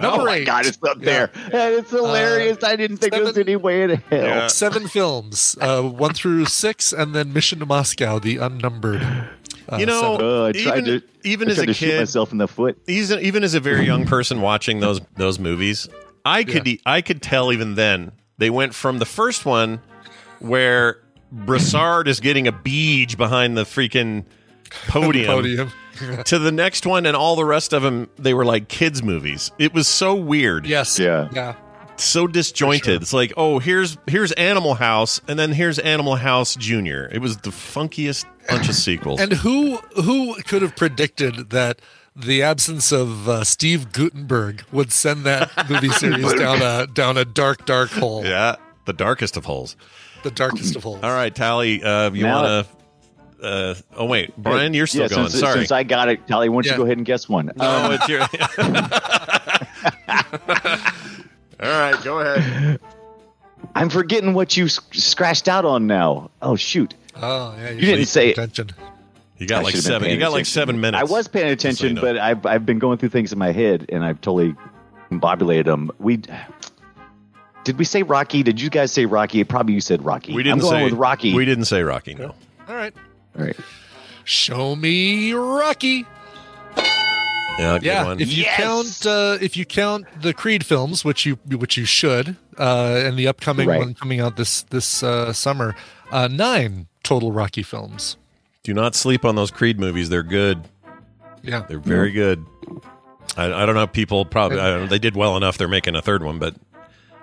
Number oh my eight. god, it's up there. And it's hilarious. I didn't think it was seven- any way in hell. Yeah. Seven films, uh, one through six, and then Mission to Moscow, the unnumbered. Uh, You know, seven. Uh, even to even as a to shoot kid, myself in the foot. he's even as a very young person watching those those movies, I could e- I could tell even then they went from the first one where Lassard is getting a beach behind the freaking podium, podium. to the next one, and all the rest of them they were like kids movies. It was so weird, Yes. Yeah. Yeah. so disjointed. It's like oh here's here's Animal House, and then here's Animal House Junior. It was the funkiest bunch of sequels. And who who could have predicted that the absence of uh, Steve Guttenberg would send that movie series down a down a dark, dark hole, yeah, the darkest of holes. the darkest of holes. All right, Tally, uh, you want to? Uh, oh wait, Brian, you're still yeah, going. Since, Sorry. since I got it, Tally, why don't Yeah. you go ahead and guess one? no, it's your. All right, go ahead. I'm forgetting what you s- scratched out on now. Oh shoot! Oh, yeah, You didn't say- attention. You got I like seven. You paying got like seven minutes. I was paying Just so attention, you know. but I've I've been going through things in my head, and I've totally combobulated them. We did we say Rocky? Did you guys say Rocky? Probably you said Rocky. We didn't I'm going say with Rocky. We didn't say Rocky. No. All right, All right. show me Rocky. Yeah, Yeah, one. if you Yes! count uh, if you count the Creed films, which you which you should, uh, and the upcoming Right. one coming out this this uh, summer, uh, nine total Rocky films. Do not sleep on those Creed movies. They're good. Yeah, They're very good. I, I don't know. People probably I don't know, they did well enough. They're making a third one, but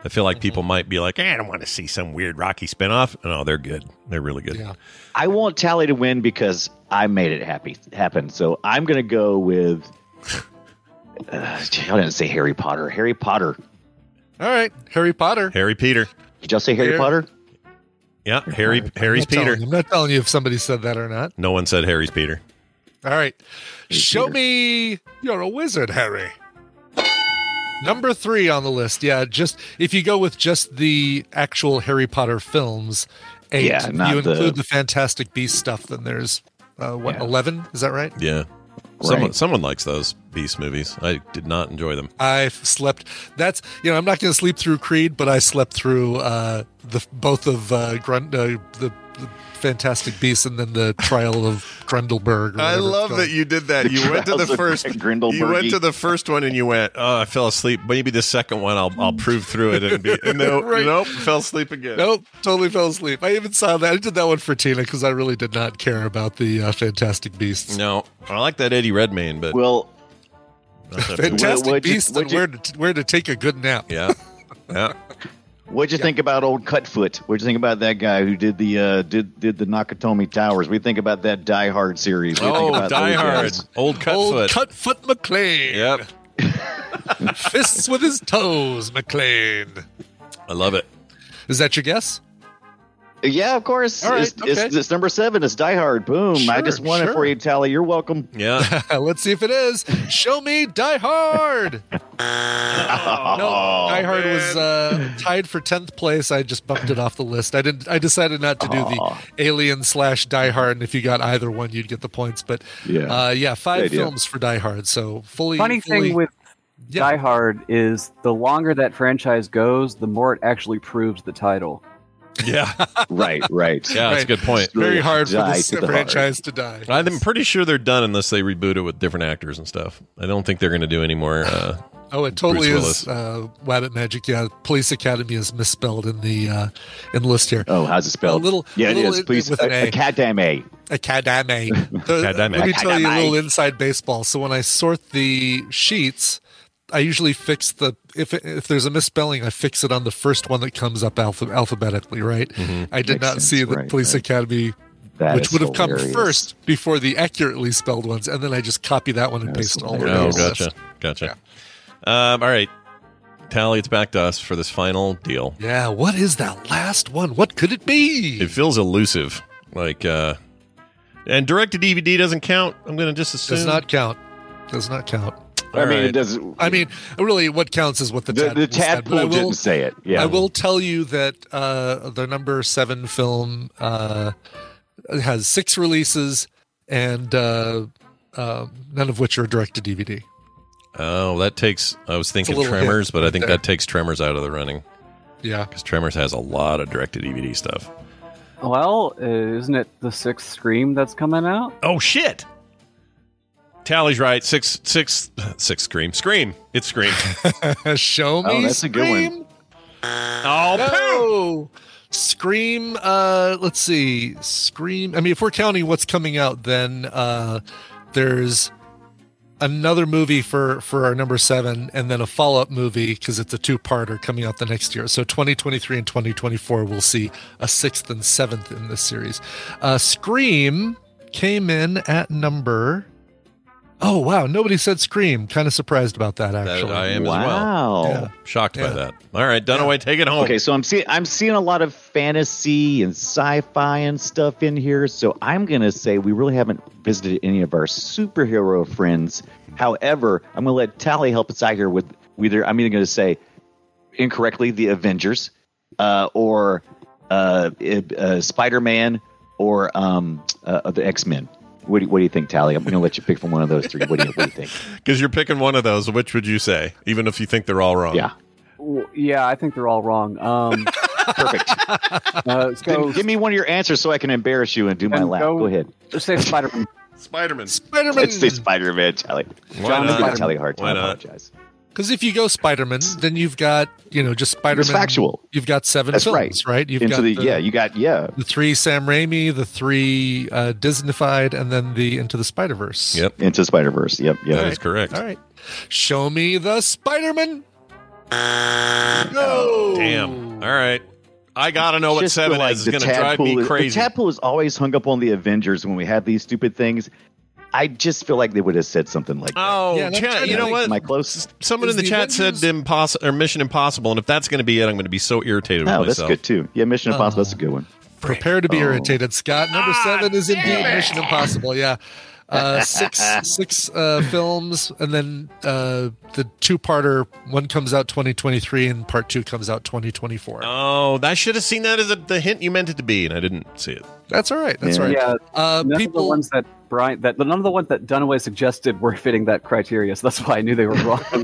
I feel like people might be like, eh, I don't want to see some weird Rocky spinoff. No, they're good. They're really good. yeah. I want Tally to win because I made it happy happen. So I'm going to go with. Uh, I didn't say Harry Potter. Harry Potter. All right, Harry Potter. Harry Peter. Did y'all say Harry Harry- Potter? Yeah, Harry. I'm Harry's not telling Peter. you- I'm not telling you if somebody said that or not. No one said Harry's Peter. All right. Show me you're a wizard, Harry. Number three on the list. Yeah, just if you go with just the actual Harry Potter films, eight. Yeah, not you include the Fantastic Beast stuff, then there's uh, what Yeah. eleven? Is that right? Yeah. Someone, Right. someone likes those Beast movies. I did not enjoy them. I've slept. That's you know I'm not going to sleep through Creed, but I slept through uh, the both of uh, Grunt, uh, the the Fantastic Beasts and then the Trial of Grendelberg. I love that you did that. You went to the first. Grindelbergy. You went to the first one and you went. Oh, I fell asleep. Maybe the second one, I'll I'll prove through it and be. And no, Right. nope, fell asleep again. Nope, totally fell asleep. I even saw that. I did that one for Tina because I really did not care about the uh, Fantastic Beasts. No, I like that Eddie Redmayne, but Well, Fantastic what'd you- Beasts and you- where to, where to take a good nap. yeah, yeah. what'd you think about old Cutfoot? What'd you think about that guy who did the uh, did did the Nakatomi Towers? We think about that Die Hard series. What do you think Oh, about Die Hard, guys? old Old Cutfoot. Cutfoot McLane. Yep, Fists with his toes, McLane. I love it. Is that your guess? Yeah, of course. All right, it's, it's- okay. it's number seven. It's Die Hard. Boom! I just won it for you, Tally. You're welcome. Yeah. Let's see if it is. Show me Die Hard. no, Die Hard was uh, tied for tenth place. I just bumped it off the list. I didn't. I decided not to do the Alien slash Die Hard, and if you got either one, you'd get the points. But Yeah. uh, yeah, five Good idea. films for Die Hard. So fully. Funny fully, thing with Yeah. Die Hard is the longer that franchise goes, the more it actually proves the title. Yeah, Right, right. yeah, that's a good point. very hard for Die this to the heart. franchise to die. I'm pretty sure they're done unless they reboot it with different actors and stuff. I don't think they're going to do any more. Uh, Oh, it totally is uh, Wabbit Magic. Yeah, Police Academy is misspelled in the uh, in the list here. Oh, how's it spelled? A little- yeah, a it little is. in- Please, with an a, A. a goddamn Academy. Academy. Let me tell you a little inside baseball. So when I sort the sheets, I usually fix the if if there's a misspelling, I fix it on the first one that comes up alpha, alphabetically. Right. Mm-hmm. I did Makes not sense, see the right, Police right. Academy. That which would have come first before the accurately spelled ones, and then I just copy that one and That's paste it all over oh, the hilarious. list. gotcha, gotcha. Um, all right, Tally, it's back to us for this final deal. Yeah, what is that last one? What could it be? It feels elusive, like, uh, and direct to DVD doesn't count. I'm going to just assume Does not count. Does not count. I mean, right. it doesn't. I mean, really, what counts is what the, the, the tadpole said, but I will- didn't say it. Yeah, I will tell you that uh, the number seven film uh, has six releases, and uh, uh, none of which are direct to DVD. Oh, that takes. I was thinking Tremors, but I think there. that takes Tremors out of the running Yeah, because Tremors has a lot of direct to DVD stuff. Well, uh, isn't it the sixth Scream that's coming out? Oh shit! Tally's right. Six, six, six. Scream, scream. It's scream. show me. Oh, that's a good one. Scream. oh, No. Scream. Uh, let's see. Scream. I mean, if we're counting what's coming out, then uh, there's another movie for for our number seven, and then a follow up movie because it's a two parter coming out the next year. So 2023 and 2024 we'll see a sixth and seventh in this series. Uh, Scream came in at number. Oh wow! Nobody said Scream. Kind of surprised about that. That Actually, I am as well. wow. Yeah. Shocked by that. All right, Dunaway, take it home. Okay, so I'm seeing I'm seeing a lot of fantasy and sci-fi and stuff in here. So I'm gonna say we really haven't visited any of our superhero friends. However, I'm gonna let Tally help us out here with either I'm either gonna say incorrectly the Avengers, uh, or uh, uh, Spider-Man, or um, uh, the X-Men. What do, you, what do you think, Tally? I'm gonna let you pick from one of those three. What do you, what do you think? Because you're picking one of those. Which would you say? Even if you think they're all wrong. Yeah, W- Yeah, I think they're all wrong. Um, perfect. uh, so give me one of your answers so I can embarrass you and do my Then lap. go- Go ahead. let's say Spider-Man. Spider-Man. Spider-Man. Let's say Spider-Man, Tally. Why John not? Tally hard. Why I not? apologize. Because if you go Spider-Man, then you've got you know just Spider-Man. factual. You've got seven That's films, right. You've Into got the, yeah, you got yeah. the three Sam Raimi, the three uh, Disneyfied, and then the Into the Spider Verse. Yep, Into Spider Verse. Yep, yep. that is correct. All right, show me the Spider-Man. No, Damn. All right. I gotta know what Just feel seven like is. It's gonna drive me Tadpole- crazy. The Tadpole is always hung up on the Avengers when we had these stupid things. I just feel like they would have said something like that. Oh, Yeah, chat, you know what? My closest." Someone in the, the chat Avengers- said impossible or Mission Impossible, and if that's going to be it, I'm going to be so irritated Oh, with that's myself. good too. Yeah, Mission Impossible. That's a good one. prepare to be Oh. irritated, Scott. Number seven is indeed Mission Impossible. Yeah. Uh, six six uh, films, and then uh, the two-parter. One comes out 2023, and part two comes out 2024. Oh, I should have seen that as a, the hint you meant it to be, and I didn't see it. That's all right. That's Yeah. all right. Yeah, Uh, none of the people, ones that Brian that none of the ones that Dunaway suggested were fitting that criteria, so that's why I knew they were wrong.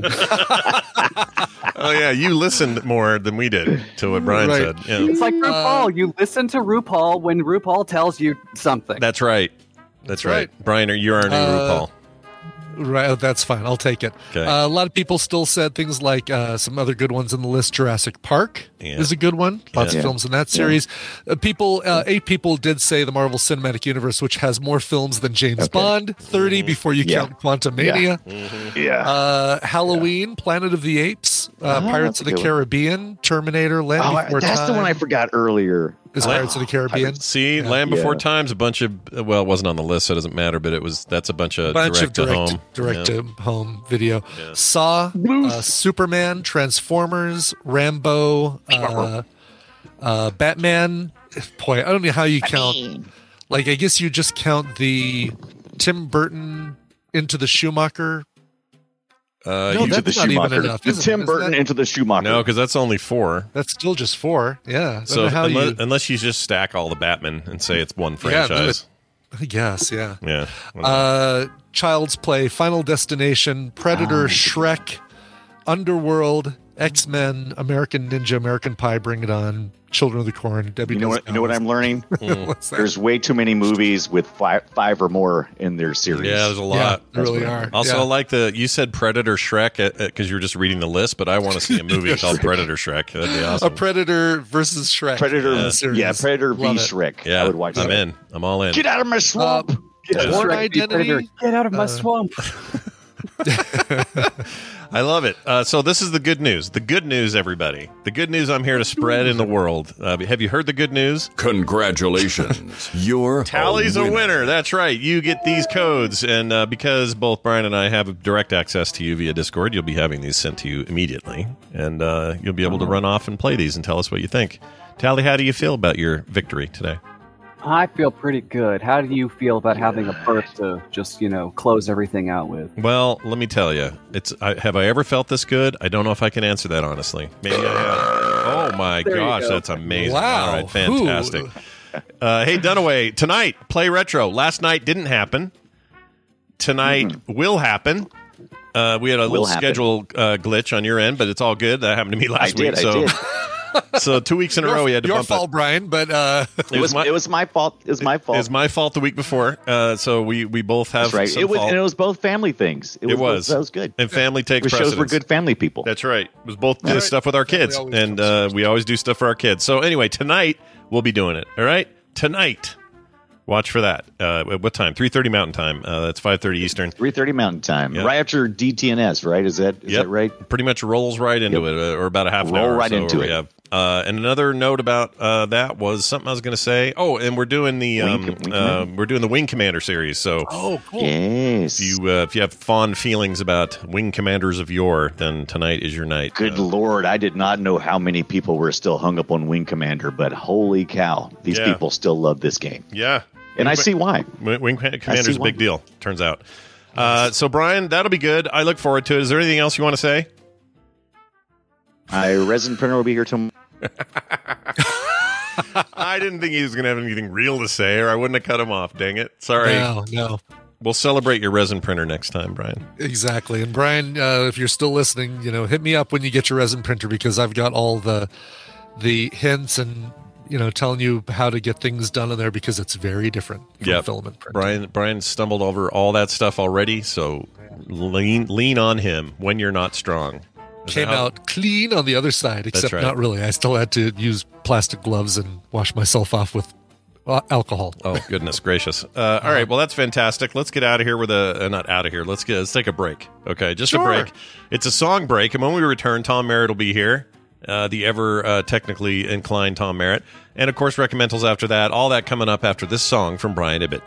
oh yeah, you listened more than we did to what Brian Right. said. Yeah. It's like RuPaul. you listen to RuPaul when RuPaul tells you something. That's right. That's right. Brian, you are our new Uh, RuPaul. Right, that's fine. I'll take it. Okay. Uh, a lot of people still said things like uh, some other good ones in the list. Jurassic Park Yeah. is a good one. Lots Yeah. of films in that series. Uh, people, uh, eight people did say the Marvel Cinematic Universe, which has more films than James Bond. Thirty before you Yeah. count Quantumania. Yeah. Uh, Halloween, Planet of the Apes, uh, Oh, Pirates of the good one. Caribbean, Terminator, Land Oh, Before that's Time. the one I forgot earlier. Is Pirates of the Caribbean. See, Land Before Yeah. Time's a bunch of well, it wasn't on the list, so it doesn't matter. But it was that's a bunch of bunch direct of direct, to home. direct Yeah. to home video. Saw, uh, Superman, Transformers, Rambo, uh, uh, Batman. Boy, I don't know how you count. Like, I guess you just count the Tim Burton into the Schumacher. Uh, No, you- that's not even enough. The isn't it? Tim Burton that- into the Schumacher. no, because that's only four. That's still just four. Yeah. I So know how unless, you. unless you just stack all the Batman and say it's one Yeah, franchise, I guess. Yeah. yeah. Uh, Child's Play, Final Destination, Predator, Ah, Shrek, Underworld, X Men, American Ninja, American Pie, Bring It On, Children of the Corn, Debbie. You know what? You know what I'm learning? What's? There's way too many movies with five, five or more in their series. Yeah, there's a lot. there really are. Also, Yeah. I like the you said Predator Shrek because you were just reading the list, but I want to see a movie called Predator Shrek. That'd be awesome. A. Predator versus Shrek. Predator, uh, series. yeah, Predator v it. Shrek. yeah, I would watch I'm that. in. I'm all in. Get out of my swamp. Uh, Born Shrek v. Predator, Identity. Get out of my Uh, swamp. I love it. Uh, so this is the good news. The good news, everybody. The good news I'm here to spread in the world. Uh, have you heard the good news? Congratulations. You're Tally's a a winner. winner. That's right. You get these codes, and uh, because both Brian and I have direct access to you via Discord, you'll be having these sent to you immediately, and uh, you'll be able to run off and play these and tell us what you think. Tally, how do you feel about your victory today? I feel pretty good. How do you feel about having a birth to just, you know, close everything out with? Well, let me tell you, it's. I, have I ever felt this good? I don't know if I can answer that honestly. Maybe I have. Oh my There gosh, go. that's amazing! Wow. All right, fantastic. Uh, hey, Dunaway, tonight play retro. Last night didn't happen. Tonight will happen. Uh, we had a Will little happen. schedule uh, glitch on your end, but it's all good. That happened to me last did. week. I so, did. so two weeks in a Your, row we had to your bump fault, Brian, but uh, it. It was, my, it was my fault. It was my fault. it was my fault the week before. Uh, so we we both have That's right. some It was, fault. and it was both family things. It It was. was. That was good. and family takes It shows precedence. we're good family people. That's right. It was both Right. stuff with our kids, always and comes uh, we always do stuff for our kids. So anyway, tonight we'll be doing it. All right, tonight. Watch for that. Uh, at what time? Three thirty Mountain Time. Uh, that's five thirty Eastern. Three thirty Mountain Time, Yep. right after DTNS. Right? Is that is Yep. that right? Pretty much rolls right into it, uh, or about a half an Roll hour. or right so into we it. have. Uh, and another note about uh, that was something I was going to say. Oh, and we're doing the Wing um, Com- Wing uh, Commander? we're doing the Wing Commander series. So oh, cool. Yes. if you uh, if you have fond feelings about Wing Commanders of yore, then tonight is your night. Good Uh, lord, I did not know how many people were still hung up on Wing Commander, but holy cow, these Yeah. people still love this game. yeah, And I see why. Wing Wing Commander's a why. big deal. Turns out. Uh, so Brian, that'll be good. I look forward to it. Is there anything else you want to say? I resin printer will be here tomorrow. I didn't think he was going to have anything real to say, or I wouldn't have cut him off. Dang it! Sorry. No, no, We'll celebrate your resin printer next time, Brian. exactly. And Brian, uh, if you're still listening, you know, hit me up when you get your resin printer because I've got all the the hints and you know telling you how to get things done in there because it's very different from Yep. filament print. Brian Brian stumbled over all that stuff already, so lean lean on him when you're not strong. Came out clean on the other side, except right. not really. I still had to use plastic gloves and wash myself off with uh, alcohol. Oh goodness gracious! Uh, all right, well that's fantastic. Let's get out of here with a uh, not out of here. Let's get let's take a break. Okay, just a break. It's a song break, and when we return, Tom Merritt will be here. Uh, the ever uh, technically inclined Tom Merritt, and of course recommendals after that. All that coming up after this song from Brian Ibbott.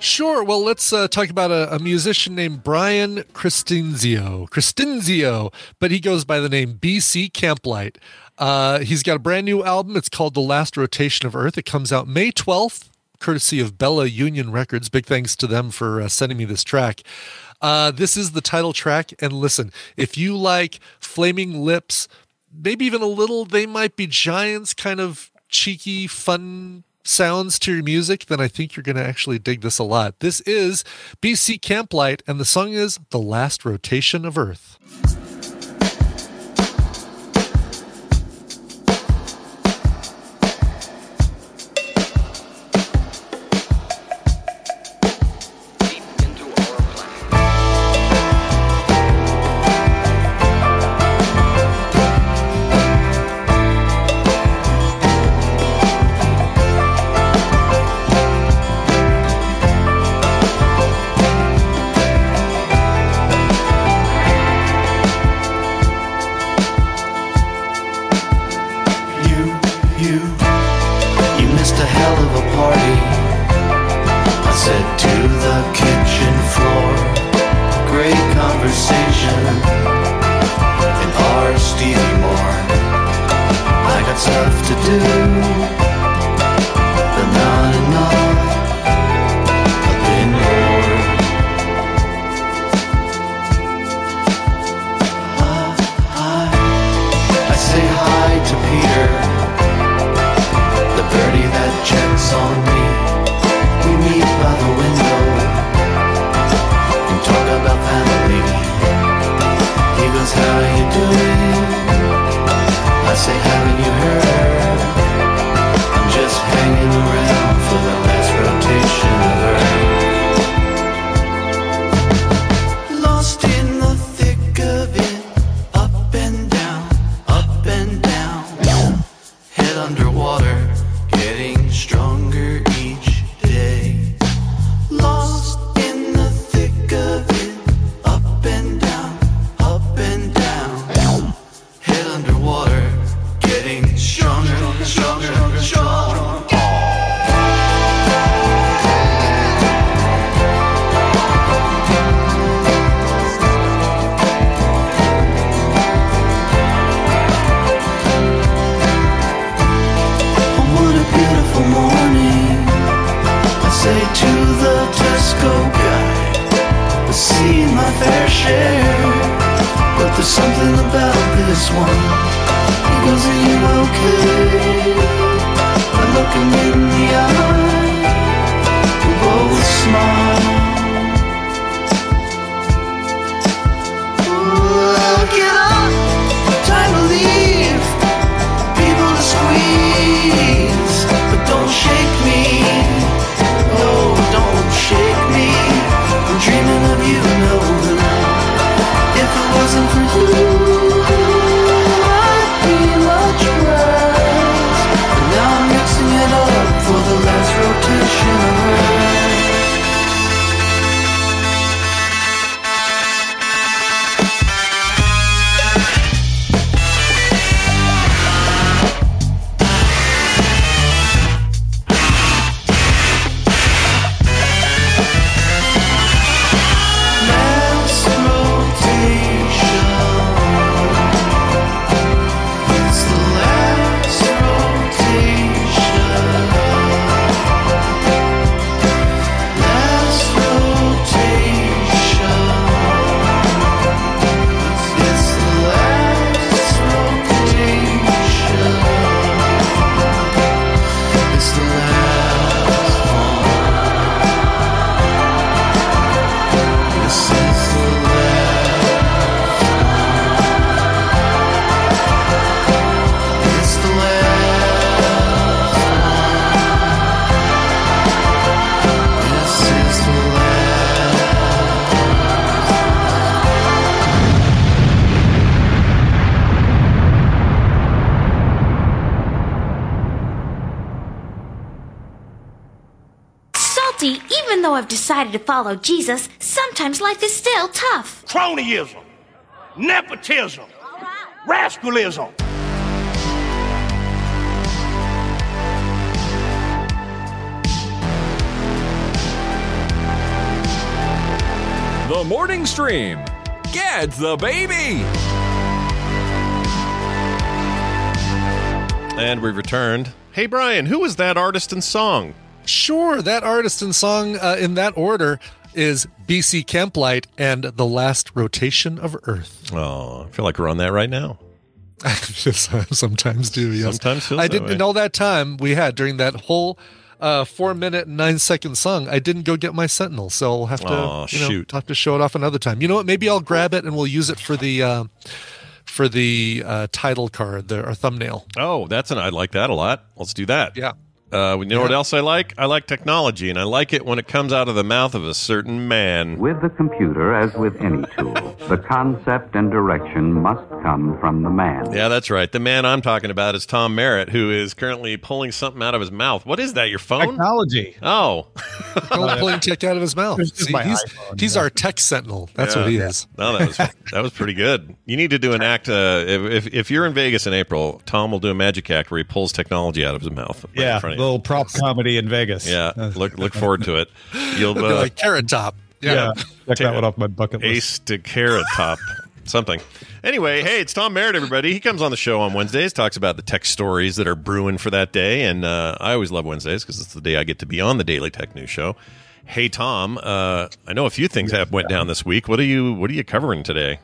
Sure. Well, let's uh, talk about a, a musician named Brian Cristinzio. Cristinzio, but he goes by the name BC Camplight. Uh, he's got a brand new album. It's called The Last Rotation of Earth. It comes out May 12th, courtesy of Bella Union Records. Big thanks to them for uh, sending me this track. Uh, this is the title track. And listen, if you like Flaming Lips, maybe even a little They Might Be Giants kind of cheeky, fun sounds to your music, then I think you're going to actually dig this a lot. This is BC Camplight, and the song is The Last Rotation of Earth. decided to follow Jesus, sometimes life is still tough. Cronyism, nepotism, right. rascalism. The Morning Stream. Get the baby. And we returned. Hey, Brian, who was that artist and song? Sure, that artist and song uh, in that order is BC Camplight and The Last Rotation of Earth. Oh, I feel like we're on that right now. I sometimes do, yes. Sometimes I didn't, in all that time we had during that whole uh, four minute nine second song, I didn't go get my Sentinel, so I'll have to oh, you know, shoot. have to show it off another time. You know what? Maybe I'll grab it and we'll use it for the uh, for the uh, title card, the or thumbnail. Oh, that's an I like that a lot. Let's do that. Yeah. Uh, you know what else I like? I like technology, and I like it when it comes out of the mouth of a certain man. With the computer, as with any tool, the concept and direction must come from the man. Yeah, that's right. The man I'm talking about is Tom Merritt, who is currently pulling something out of his mouth. What is that? Your phone? Technology. Oh, Don't pulling tech out of his mouth. See, my he's iPhone, he's yeah. our tech sentinel. That's Yeah. what he is. No, that was that was pretty good. You need to do an act. Uh, if, if if you're in Vegas in April, Tom will do a magic act where he pulls technology out of his mouth. right in Yeah, front of you. Little prop comedy in Vegas. Yeah, look look forward to it. You'll be uh, like carrot top. Yeah, Yeah. check that one off my bucket list. ace to carrot top something. Anyway, hey, it's Tom Merritt, everybody. He comes on the show on Wednesdays, talks about the tech stories that are brewing for that day, and uh, I always love Wednesdays because it's the day I get to be on the Daily Tech News Show. Hey, Tom, uh, I know a few things have went down this week. What are you What are you covering today?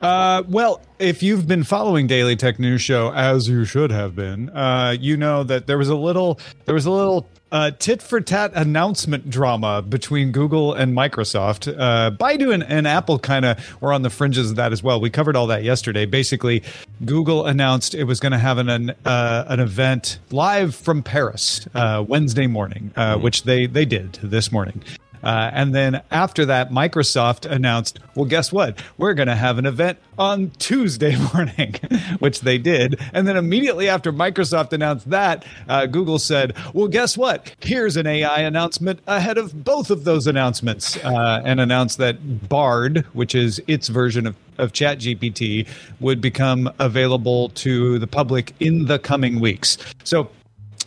Uh, well, if you've been following Daily Tech News Show as you should have been, uh, you know that there was a little there was a little uh, tit for tat announcement drama between Google and Microsoft. Uh, Baidu and, and Apple kind of were on the fringes of that as well. We covered all that yesterday. Basically, Google announced it was going to have an an, uh, an event live from Paris uh, Wednesday morning, uh, which they they did this morning. Uh, and then after that, Microsoft announced, well, guess what? We're going to have an event on Tuesday morning, which they did. And then immediately after Microsoft announced that, uh, Google said, well, guess what? Here's an AI announcement ahead of both of those announcements uh, and announced that Bard, which is its version of of ChatGPT would become available to the public in the coming weeks. So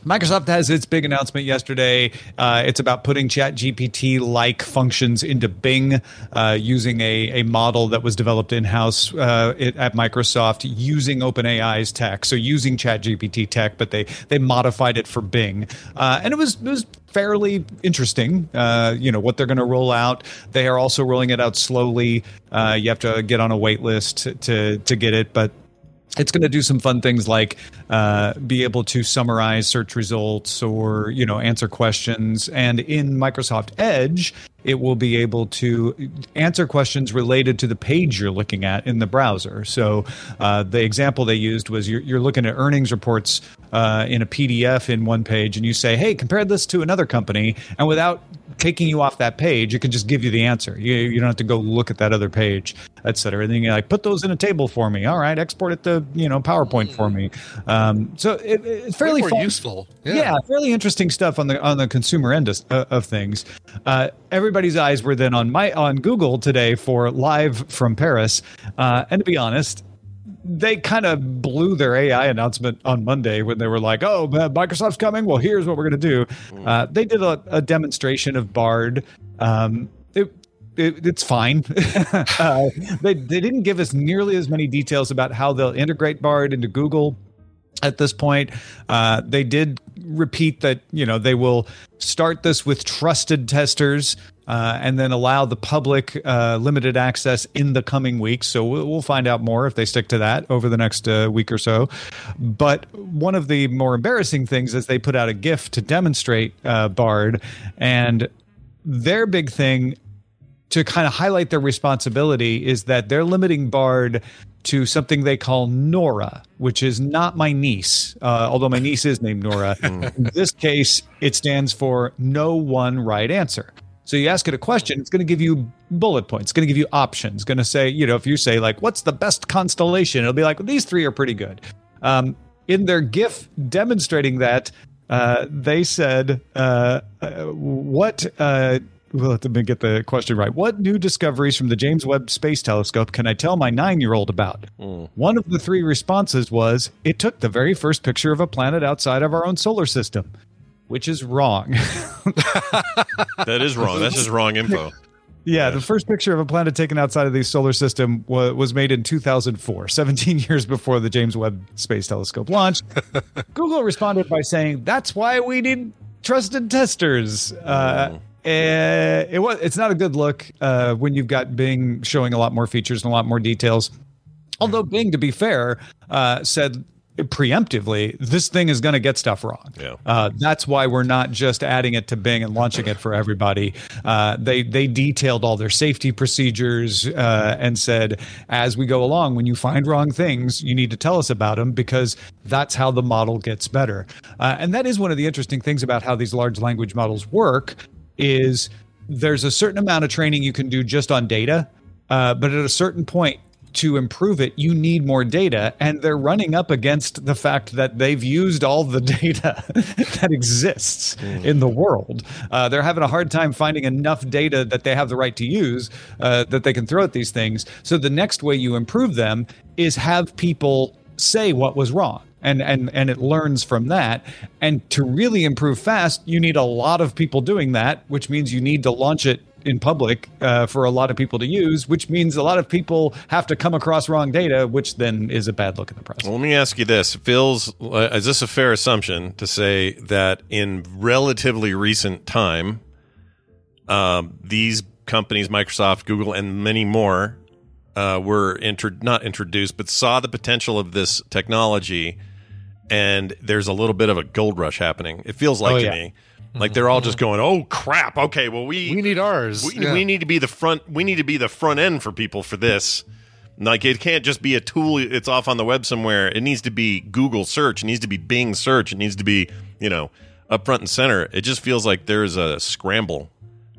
Microsoft has its big announcement yesterday. Uh, it's about putting ChatGPT like functions into Bing uh, using a, a model that was developed in house uh, at Microsoft using OpenAI's tech. So using ChatGPT tech, but they they modified it for Bing, uh, and it was it was fairly interesting. Uh, you know what they're going to roll out. They are also rolling it out slowly. Uh, you have to get on a wait list to to, to get it, but it's going to do some fun things like uh, be able to summarize search results or you know answer questions. And in microsoft edge it will be able to answer questions related to the page you're looking at in the browser. So uh, the example they used was you're, you're looking at earnings reports uh, in a pdf in one page and you say hey compare this to another company. And without taking you off that page, it can just give you the answer. You, you don't have to go look at that other page, et cetera. And then you're like, put those in a table for me. All right, export it to you know PowerPoint for me. Um, so it, it's fairly fun- useful. Yeah. Yeah. fairly interesting stuff on the on the consumer end of, uh, of things. Uh, everybody's eyes were then on my on Google today for live from Paris. Uh, and to be honest, they kind of blew their AI announcement on Monday when they were like, "Oh, Microsoft's coming. Well, here's what we're going to do." Uh, they did a, a demonstration of Bard. Um, it, it, it's fine. uh, they they didn't give us nearly as many details about how they'll integrate Bard into Google at this point. Uh, they did repeat that you know they will start this with trusted testers uh, and then allow the public uh, limited access in the coming weeks. So we'll, we'll find out more if they stick to that over the next uh, week or so. But one of the more embarrassing things is they put out a GIF to demonstrate uh, Bard, and their big thing to kind of highlight their responsibility is that they're limiting Bard to something they call Nora, which is not my niece, uh, although my niece is named Nora. In this case, it stands for no one right answer. So you ask it a question, it's going to give you bullet points, it's going to give you options, it's going to say, you know, if you say like, what's the best constellation? It'll be like, well, these three are pretty good. Um, in their GIF demonstrating that, uh, they said, uh, uh, what, uh, well, let me get the question right. What new discoveries from the James Webb Space Telescope can I tell my nine year old about? One of the three responses was it took the very first picture of a planet outside of our own solar system, which is wrong. That is wrong. That's just wrong info. Yeah, the first picture of a planet taken outside of the solar system wa- was made in 2004, 17 years before the James Webb Space Telescope launched. Google responded by saying, "That's why we need trusted testers." Uh, eh, it was. It's not a good look uh, when you've got Bing showing a lot more features and a lot more details. Although Bing, to be fair, uh, said preemptively, this thing is going to get stuff wrong. Yeah. Uh, that's why we're not just adding it to Bing and launching it for everybody. Uh, they they detailed all their safety procedures uh, and said, as we go along, when you find wrong things, you need to tell us about them because that's how the model gets better. Uh, and that is one of the interesting things about how these large language models work is there's a certain amount of training you can do just on data, uh, but at a certain point to improve it, you need more data. And they're running up against the fact that they've used all the data that exists in the world. Uh, they're having a hard time finding enough data that they have the right to use uh, that they can throw at these things. So the next way you improve them is have people say what was wrong. And, and and it learns from that. And to really improve fast, you need a lot of people doing that, which means you need to launch it in public uh, for a lot of people to use, which means a lot of people have to come across wrong data, which then is a bad look in the process. Well, let me ask you this: feels uh, is this a fair assumption to say that in relatively recent time, um, these companies, Microsoft, Google, and many more, uh, were intro- not introduced, but saw the potential of this technology, and there's a little bit of a gold rush happening. It feels like Oh, to yeah. me. Like they're all just going, "Oh crap! Okay, well we We need ours. we, Yeah. we need to be the front. We need to be the front end for people for this. Like it can't just be a tool. It's off on the web somewhere. It needs to be Google search. It needs to be Bing search. It needs to be you know up front and center. It just feels like there's a scramble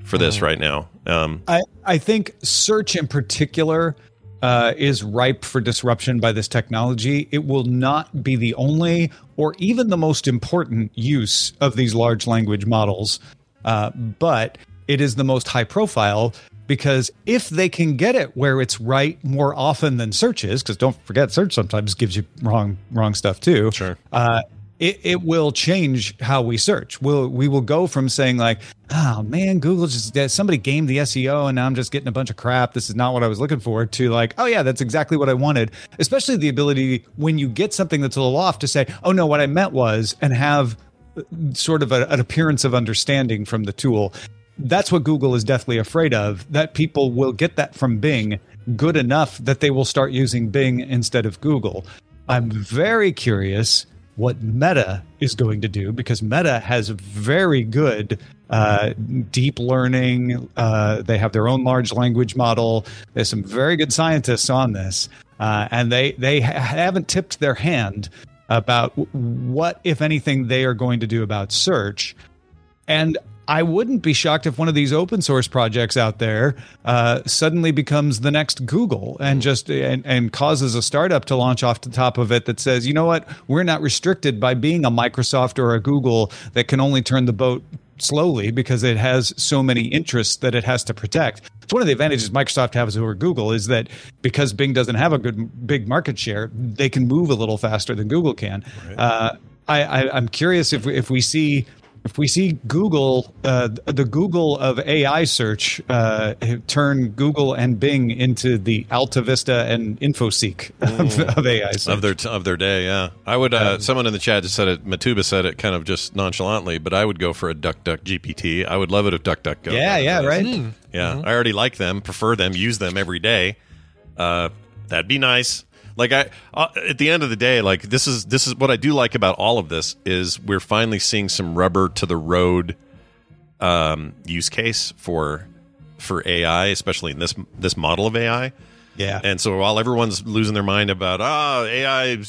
for this Mm-hmm. right now. Um, I, I think search in particular uh, is ripe for disruption by this technology. It will not be the only or even the most important use of these large language models, uh, but it is the most high profile because if they can get it where it's right more often than search is, because don't forget search sometimes gives you wrong wrong stuff too. Sure. Uh, it, it will change how we search. We'll we will go from saying like, oh man, Google just somebody gamed the SEO and now I'm just getting a bunch of crap. This is not what I was looking for. To like, oh yeah, that's exactly what I wanted. Especially the ability when you get something that's a little off to say, oh no, what I meant was, and have uh, sort of a, an appearance of understanding from the tool. That's what Google is deathly afraid of. That people will get that from Bing good enough that they will start using Bing instead of Google. I'm very curious what Meta is going to do because Meta has very good uh, deep learning. Uh, they have their own large language model. There's some very good scientists on this, uh, and they they ha- haven't tipped their hand about what, if anything, they are going to do about search. And I wouldn't be shocked if one of these open source projects out there uh, suddenly becomes the next Google and just and, and causes a startup to launch off the top of it that says, you know what, we're not restricted by being a Microsoft or a Google that can only turn the boat slowly because it has so many interests that it has to protect. It's one of the advantages Microsoft has over Google is that because Bing doesn't have a good big market share, they can move a little faster than Google can. Uh, I, I, I'm curious if we, if we see if we see Google, uh, the Google of AI search, uh, turn Google and Bing into the Alta Vista and InfoSeek of, of AI search. of their of their day. Yeah, I would. Uh, someone in the chat just said it. Matuba said it kind of just nonchalantly, but I would go for a DuckDuck GPT. I would love it if DuckDuckGo. Yeah, yeah, right. Yeah, I already like them, prefer them, use them every day. Uh, that'd be nice. Like I, uh, at the end of the day, like this is this is what I do like about all of this is we're finally seeing some rubber to the road um, use case for for AI, especially in this this model of AI. Yeah. And so while everyone's losing their mind about oh AI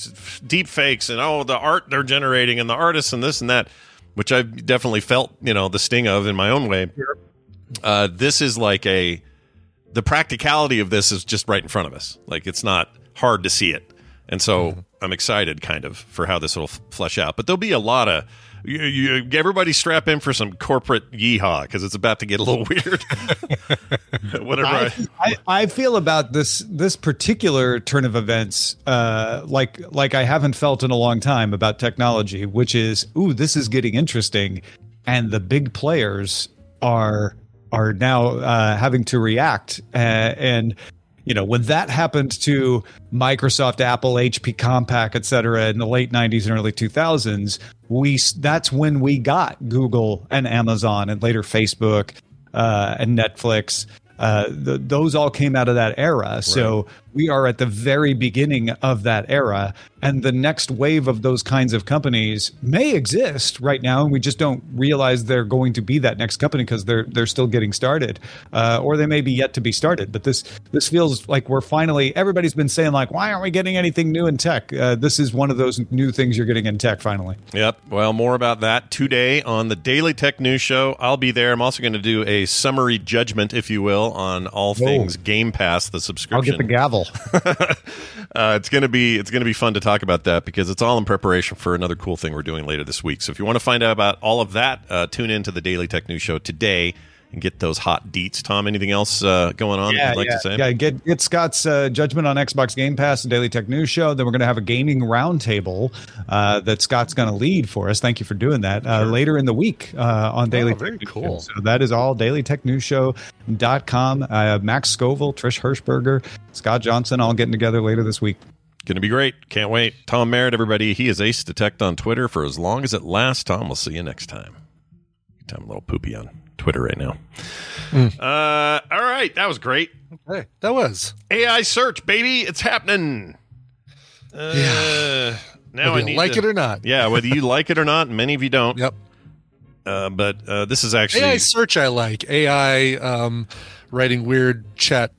deep fakes and oh the art they're generating and the artists and this and that, which I've definitely felt you know the sting of in my own way. Uh, this is like a the practicality of this is just right in front of us. Like it's not hard to see it, and so I'm excited kind of for how this will f- flesh out. But there'll be a lot of you, you, everybody strap in for some corporate yeehaw because it's about to get a little weird. Whatever. I, I, I, I feel about this this particular turn of events uh, like like I haven't felt in a long time about technology, which is ooh, this is getting interesting, and the big players are are now uh, having to react, uh, and you know when that happened to Microsoft, Apple, HP, Compaq, et cetera, in the late '90s and early 2000s, we that's when we got Google and Amazon, and later Facebook uh, and Netflix. Uh, th those all came out of that era. So we are at the very beginning of that era and the next wave of those kinds of companies may exist right now and we just don't realize they're going to be that next company because they're they're still getting started uh, or they may be yet to be started but this this feels like we're finally everybody's been saying like why aren't we getting anything new in tech uh, this is one of those new things you're getting in tech finally Yep. Well, more about that today on the Daily Tech News Show. I'll be there. I'm also going to do a summary judgment, if you will, on all things Game Pass, the subscription. i'll get the gavel uh, it's gonna be it's gonna be fun to talk about that because it's all in preparation for another cool thing we're doing later this week. So if you want to find out about all of that, uh, tune in to the Daily Tech News Show today and get those hot deets. Tom, anything else uh, going on that you'd like yeah, to say? Yeah, get get Scott's uh, judgment on Xbox Game Pass, and Daily Tech News Show. Then we're going to have a gaming roundtable uh, that Scott's going to lead for us. Thank you for doing that. Uh, later in the week uh, on Daily Oh, very Tech News cool. Show. So that is all dailytechnewsshow.com. Uh, Max Scoville, Trish Hershberger, Scott Johnson, all getting together later this week. Going to be great. Can't wait. Tom Merritt, everybody. He is Ace Detect on Twitter for as long as it lasts. Tom, we'll see you next time. I'm a little poopy on Twitter right now. Uh, all right. That was great. Hey, that was AI search, baby. It's happening. Uh, Now Whether I need like to- it or not. Yeah, whether you like it or not, many of you don't. Yep. Uh, but uh, this is actually AI search I like. AI um, writing weird chat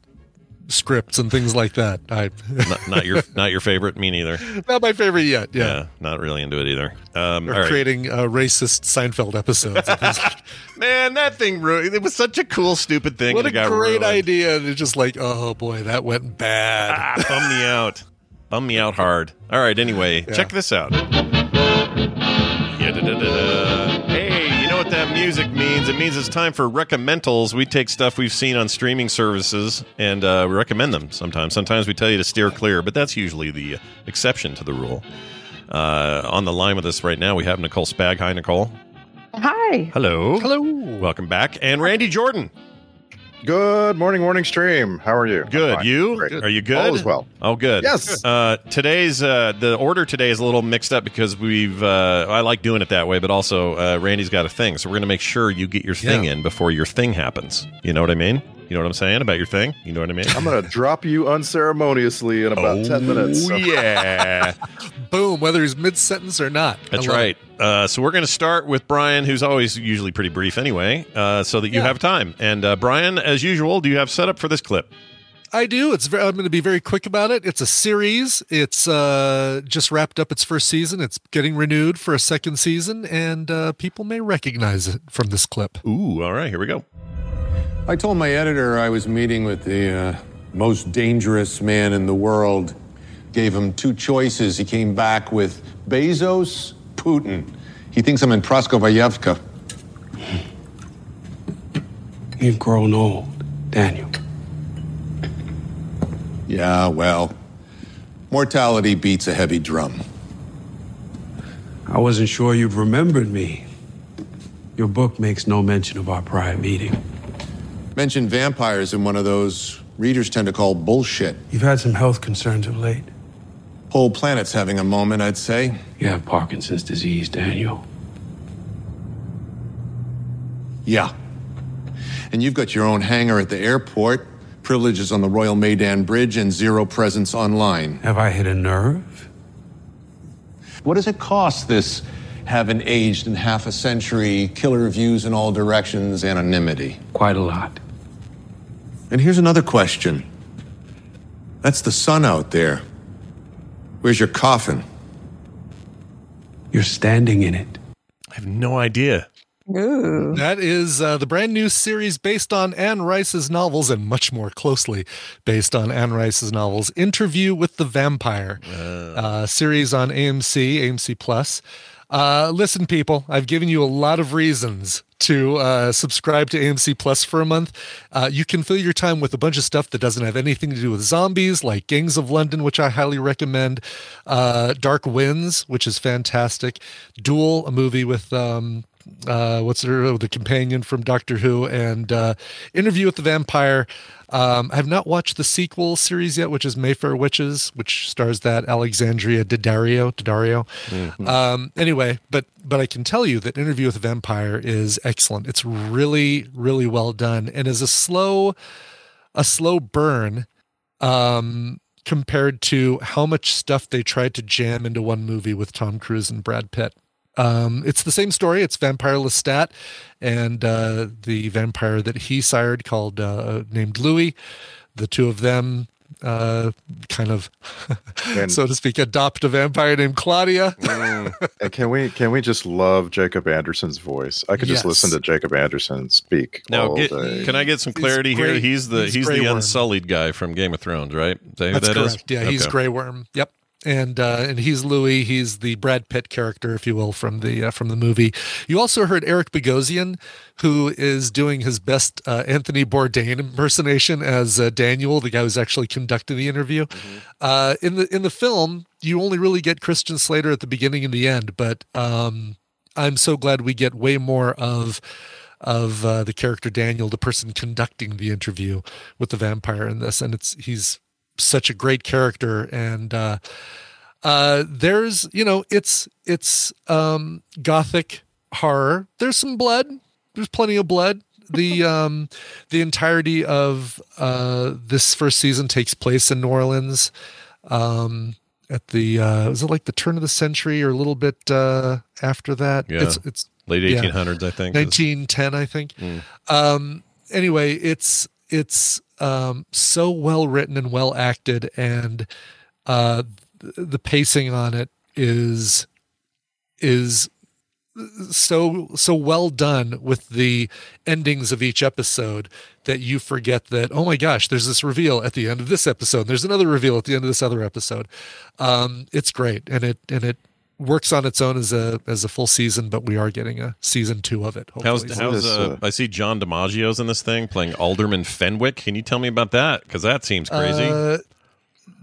scripts and things like that. I not, not your not your favorite. Me neither. not my favorite yet. Yeah. Yeah, not really into it either. Um, Or all right. creating uh, racist Seinfeld episodes. and things like- Man, that thing ruined. It was such a cool, stupid thing. what a great ruined. idea. And it's just like, oh boy, that went bad. Ah, bum me out. Bum me out hard. All right. Anyway, check this out. Yeah, da, da, da, what that music means? It means it's time for recommendals. We take stuff we've seen on streaming services and uh, we recommend them sometimes. Sometimes we tell you to steer clear, but that's usually the exception to the rule. Uh, on the line with us right now, we have Nicole Spag. Hi, Nicole. Hi. Hello. Hello. Welcome back. And Randy Jordan. Good morning, morning stream. How are you? Good. You? Great. Are you good? All is well. Oh, good. Yes. Uh, today's uh, the order today is a little mixed up because we've. Uh, I like doing it that way, but also uh, Randy's got a thing, so we're going to make sure you get your thing Yeah. in before your thing happens. You know what I mean? You know what I'm saying about your thing? You know what I mean? I'm going to drop you unceremoniously in about 10 minutes. Oh, yeah. Boom, whether he's mid sentence or not. That's right. Uh, so we're going to start with Brian, who's always usually pretty brief anyway, uh, so that you Yeah. have time. And uh, Brian, as usual, do you have set up for this clip? I do. It's very, I'm going to be very quick about it. It's a series. It's uh, just wrapped up its first season. It's getting renewed for a second season, and uh, people may recognize it from this clip. Ooh, all right, here we go. I told my editor I was meeting with the uh, most dangerous man in the world. Gave him two choices. He came back with Bezos, Putin. He thinks I'm in Praskovayevka. You've grown old, Daniel. Yeah, well, mortality beats a heavy drum. I wasn't sure you'd remembered me. Your book makes no mention of our prior meeting. Mentioned vampires in one of those readers tend to call bullshit. You've had some health concerns of late. Whole planet's having a moment, I'd say. You have Parkinson's disease, Daniel. Yeah. And you've got your own hangar at the airport, privileges on the Royal Maidan Bridge, and zero presence online. Have I hit a nerve? What does it cost, this haven't aged in half a century, killer views in all directions, anonymity? Quite a lot. And here's another question That's the sun out there. Where's your coffin? You're standing in it. I have no idea. Ooh. That is uh, the brand new series based on Anne Rice's novels and much more closely based on Anne Rice's novels. Interview with the Vampire, uh, series on AMC, AMC Plus. Uh, listen, people, I've given you a lot of reasons to uh, subscribe to AMC Plus for a month. Uh, you can fill your time with a bunch of stuff that doesn't have anything to do with zombies, like Gangs of London, which I highly recommend. Uh, Dark Winds, which is fantastic. Duel, a movie with um, uh, what's her, the companion from Doctor Who, and uh, Interview with the Vampire. Um, I have not watched the sequel series yet, which is Mayfair Witches, which stars that Alexandria Daddario. Daddario. Mm-hmm. Um, anyway, but but I can tell you that Interview with the Vampire is excellent. It's really really well done, and is a slow a slow burn. Um, compared to how much stuff they tried to jam into one movie with Tom Cruise and Brad Pitt. Um, it's the same story. It's Vampire Lestat and uh, the vampire that he sired called uh, named Louis. The two of them uh, kind of, so to speak, adopt a vampire named Claudia. Mm. and can we can we just love Jacob Anderson's voice? I could just Yes. listen to Jacob Anderson speak Now, all get, day. can I get some clarity here? Grey- He's the he's he's, the Worm. unsullied guy from Game of Thrones, right? Is that who That's that is? correct. Yeah, he's Grey Worm. Yep. And uh, and he's Louis. He's the Brad Pitt character, if you will, from the uh, from the movie. You also heard Eric Bogosian, who is doing his best uh, Anthony Bourdain impersonation as uh, Daniel, the guy who's actually conducting the interview. Uh, in the in the film, you only really get Christian Slater at the beginning and the end, but um, I'm so glad we get way more of of uh, the character Daniel, the person conducting the interview with the vampire in this, and it's he's such a great character and uh uh there's you know it's it's um gothic horror there's some blood there's plenty of blood the um the entirety of uh this first season takes place in new orleans um at the uh was it like the turn of the century or a little bit uh after that Yeah. it's it's Late yeah. 1800s, I think. is- 1910 i think Mm. um anyway it's it's um so well written and well acted and uh the pacing on it is is so so well done with the endings of each episode that you forget that oh my gosh there's this reveal at the end of this episode there's another reveal at the end of this other episode. Um it's great and it and it works on its own as a as a full season but we are getting a season two of it How's, how's uh, I see John DiMaggio's in this thing playing Alderman Fenwick. Can you tell me about that? Because that seems crazy. Uh,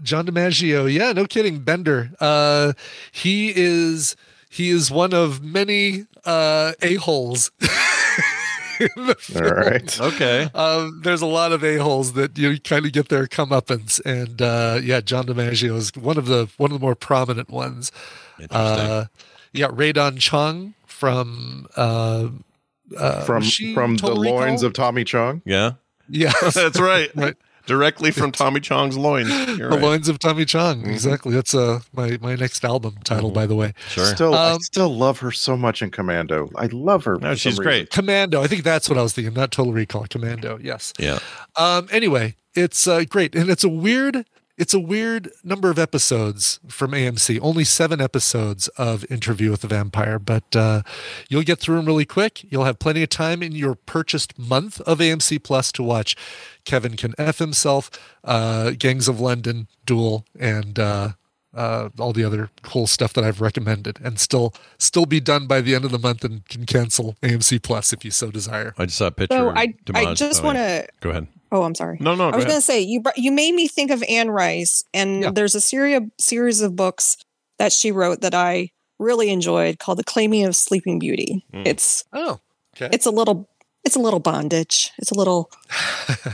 John DiMaggio, yeah, no kidding, Bender. Uh, he is he is one of many uh, a holes. All right. Okay. Um, there's a lot of a holes that you kind of get their comeuppance, and uh, yeah, John DiMaggio is one of the one of the more prominent ones. Uh, you got Rae Dawn Chong from uh, uh, from was she from the Total Recall? loins of Tommy Chong. Yeah. Yeah, That's right. Right. Directly from Tommy Chong's loins. You're the right. loins of Tommy Chong. Mm-hmm. Exactly. That's uh my my next album title, by the way. Sure. Still, I Um, still love her so much in Commando. I love her. No, she's some great. Commando. I think that's what I was thinking. Not Total Recall. Commando. Yes. Yeah. Um. Anyway, it's uh, great, and it's a weird. It's a weird number of episodes from AMC. Only seven episodes of Interview with the Vampire, but uh, you'll get through them really quick. You'll have plenty of time in your purchased month of AMC Plus to watch Kevin Can F Himself, uh, Gangs of London, Duel, and uh, uh, all the other cool stuff that I've recommended, and still still be done by the end of the month, and can cancel AMC Plus if you so desire. I just saw a picture. So of I, I just oh, want yeah. to. Go ahead. Oh, I'm sorry. No, no, I go was going to say you you made me think of Anne Rice, and there's a series of series of books that she wrote that I really enjoyed called The Claiming of Sleeping Beauty. Mm. It's oh, okay. It's a little it's a little bondage. It's a little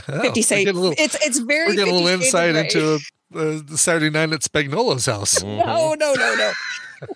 Oh, Fifty we're Shades. getting a little- It's it's very We're getting a little 50 Shades of insight Grey. into uh, the Saturday night at Spagnolo's house. No, no, no, no.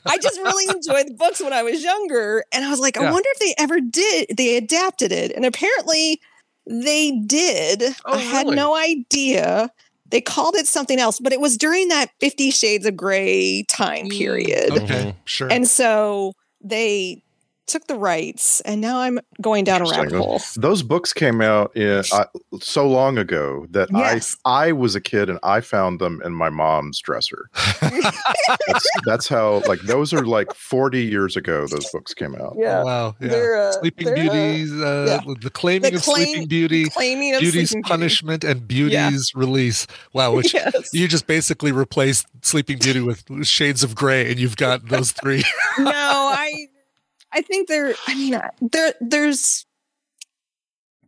I just really enjoyed the books when I was younger, and I was like, I wonder if they ever did. They adapted it, and apparently they did. I oh, had really? no idea. They called it something else, but it was during that Fifty Shades of Grey time mm, period. Okay, sure. And so they took the rights, and now I'm going down a rabbit hole. Those books came out in, uh, so long ago that Yes. I I was a kid and I found them in my mom's dresser. that's, that's how like those are like 40 years ago those books came out. Yeah. Oh, wow. Yeah. They're, uh, Sleeping they're, uh, Beauty's, uh, yeah. the claiming The of claim- Sleeping Beauty, claiming of Beauty's Sleeping Beauty. punishment, and Beauty's release. Wow, which Yes. you just basically replaced Sleeping Beauty with Shades of Grey, and you've got those three. no, I I think there. I mean, there there's.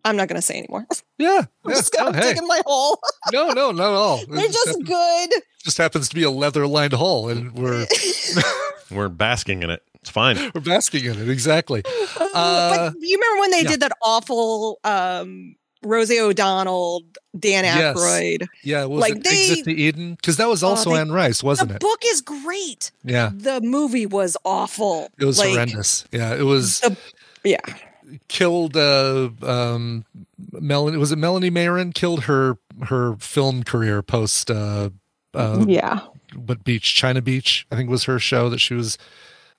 I'm not going to say anymore. Yeah, I'm yeah, just going to hey. dig in my hole. no, no, not at all. They're just happens, good. just happens to be a leather-lined hole, and we're We're basking in it. It's fine. we're basking in it. Exactly. Uh, but you remember when they yeah. did that awful um, Rosie O'Donnell, Dan Yes. Aykroyd? yeah, was Like, it they- Exit to Eden? Because that was Oh, also they- Anne Rice, wasn't the it? book is great. Yeah, The movie was awful. it was Like, horrendous. Yeah, it was. the- yeah. killed uh um Melanie was it Melanie Marin killed her her film career post uh uh, yeah. what beach? China Beach, I think was her show that she was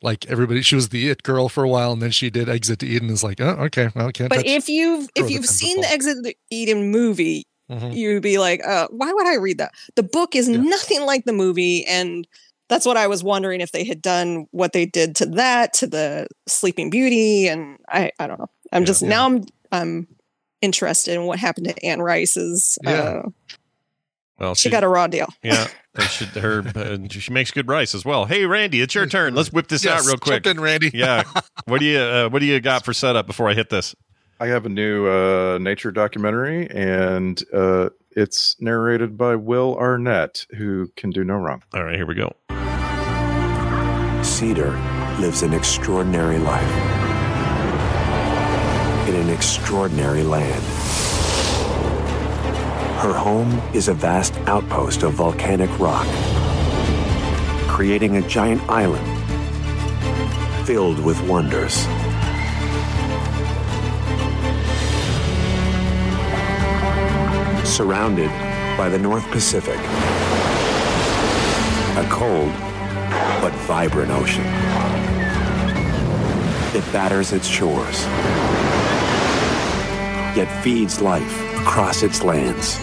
like everybody. She was the it girl for a while, and then she did Exit to Eden. Is like, oh, okay, well, can't. But if you've if you've seen the. Exit to Eden movie, Mhm. you'd be like, uh, why would I read that? The book is nothing like the movie, and that's what I was wondering if they had done what they did to that to the Sleeping Beauty, and I I don't know. I'm just now I'm I'm interested in what happened to Anne Rice's. Yeah. Uh, Well, she got a raw deal. Yeah, they should, her uh, she makes good rice as well. Hey, Randy, it's your turn. Let's whip this Yes, out real quick. jump in, Randy. yeah, what do you uh, what do you got for setup before I hit this? I have a new uh, nature documentary, and uh, it's narrated by Will Arnett, who can do no wrong. All right, here we go. Cedar lives an extraordinary life in an extraordinary land. Her home is a vast outpost of volcanic rock, creating a giant island filled with wonders. Surrounded by the North Pacific, a cold but vibrant ocean. It batters its shores, yet feeds life across its lands.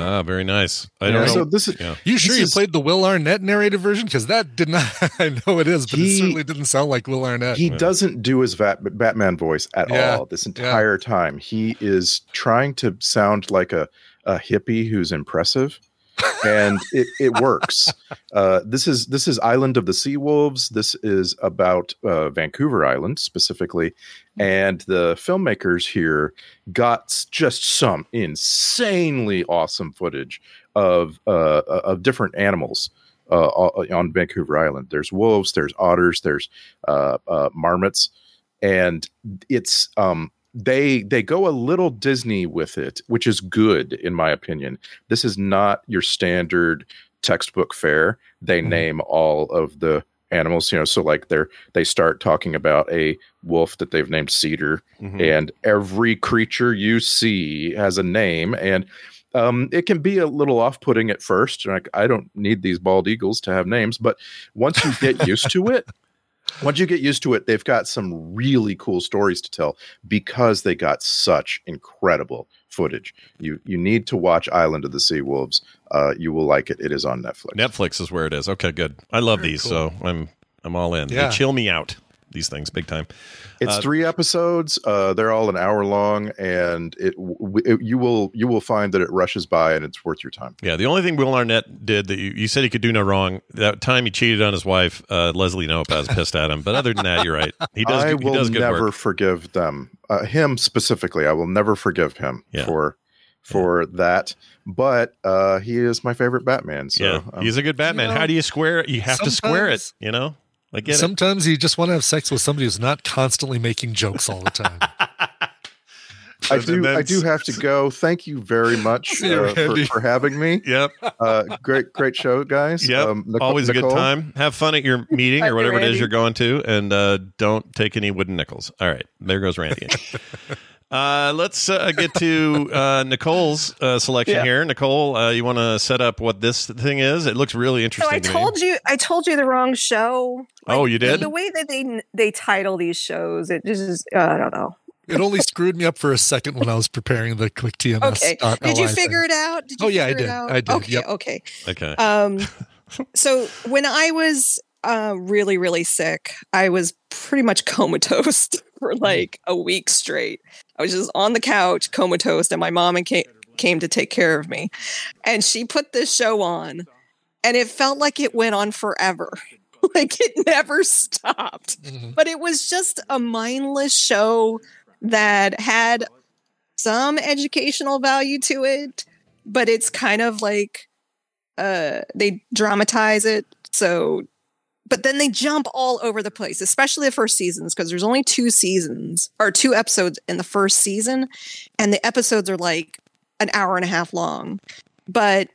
Ah, very nice. I don't Yeah, know. so this is- yeah. You sure This you is- played the Will Arnett narrated version? Because that did not. I know it is, but it He- certainly didn't sound like Will Arnett. He doesn't do his Vat- Batman voice at Yeah, all this entire time. He is trying to sound like a, a hippie who's impressive, and it, it works. Uh, this is this is Island of the Sea Wolves. This is about uh, Vancouver Island specifically, and the filmmakers here got just some insanely awesome footage of uh, of different animals uh, on Vancouver Island. There's wolves, there's otters, there's uh, uh, marmots, and it's um, they they go a little Disney with it, which is good in my opinion. This is not your standard textbook fare. They name all of the animals, you know. So like they're they start talking about a wolf that they've named Cedar, Mhm. and every creature you see has a name and um, it can be a little off-putting at first like i don't need these bald eagles to have names but once you get used to it once you get used to it they've got some really cool stories to tell because they got such incredible footage you you need to watch island of the sea wolves uh, you will like it it is on netflix Netflix is where it is. Okay, good. I love these, so I'm I'm all in. Yeah. They chill me out. These things, big time. It's Uh, three episodes. Uh, they're all an hour long, and it, w- it you will you will find that it rushes by and it's worth your time. Yeah, the only thing Will Arnett did that you, you said he could do no wrong. That time he cheated on his wife, uh, Leslie Knope, was pissed at him. But other than that, you're right. He does. I good- will he does good never work. forgive them. Uh, him specifically, I will never forgive him Yeah. for for that. But uh, he is my favorite Batman. So yeah, um, he's a good Batman. you know, How do you square it? You have to square it. You know, I get it. Sometimes you just want to have sex with somebody who's not constantly making jokes all the time. I do. I do have to go. Thank you very much uh, for, for having me. Yep. Uh, great, great show, guys. Yep. Um, Nicole- Always a good time. Have fun at your meeting or whatever it is you're going to, and uh, don't take any wooden nickels. All right, there goes Randy. uh, let's uh, get to uh, Nicole's uh, selection Yeah. here. Nicole, uh, you want to set up what this thing is? It looks really interesting. So interesting. I to me. told you, I told you the wrong show. Oh, you did? The way that they they title these shows, it just is, uh, I don't know. It only screwed me up for a second when I was preparing the quick TMS. Okay, did you figure it out? Did you Oh, yeah, I did. I did, Okay, yep. okay. Okay. Um, so when I was uh, really, really sick, I was pretty much comatose for like a week straight. I was just on the couch, comatose, and my mom and came, came to take care of me. And she put this show on, and it felt like it went on forever. like it never stopped. But it was just a mindless show that had some educational value to it, but it's kind of like uh they dramatize it so but then they jump all over the place especially the first seasons because there's only two seasons or two episodes in the first season and the episodes are like an hour and a half long but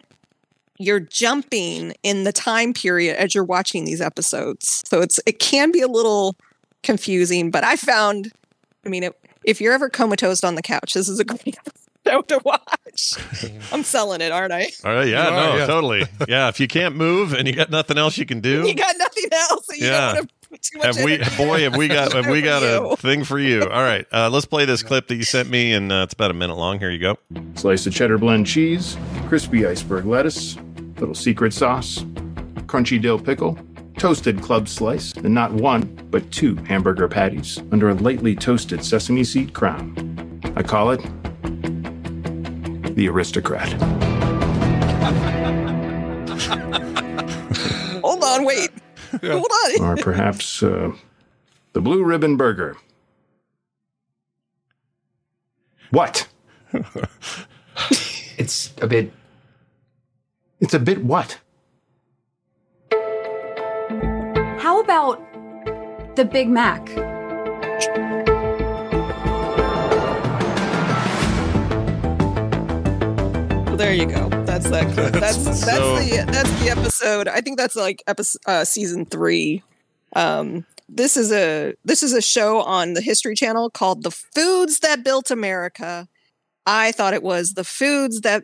you're jumping in the time period as you're watching these episodes so it's it can be a little confusing but i found i mean it, if you're ever comatose on the couch this is a great show to watch. I'm selling it, aren't I? All right, yeah, You are, no, yeah. totally. Yeah, if you can't move and you got nothing else you can do, You got nothing else. So you Yeah. don't want to put too much have we, boy, have we got have we got you. a thing for you. All right, uh, let's play this clip that you sent me, and uh, it's about a minute long. Here you go. Slice of cheddar blend cheese, crispy iceberg lettuce, little secret sauce, crunchy dill pickle, toasted club slice, and not one, but two hamburger patties under a lightly toasted sesame seed crown. I call it the aristocrat. Hold on, wait. Hold on. or perhaps uh, the blue ribbon burger. What? it's a bit. It's a bit what? How about the Big Mac? Well, there you go. That's that. Clip. That's that's So- the that's the episode. I think that's like episode uh, season three. Um, this is a this is a show on the History Channel called "The Foods That Built America." I thought it was the foods that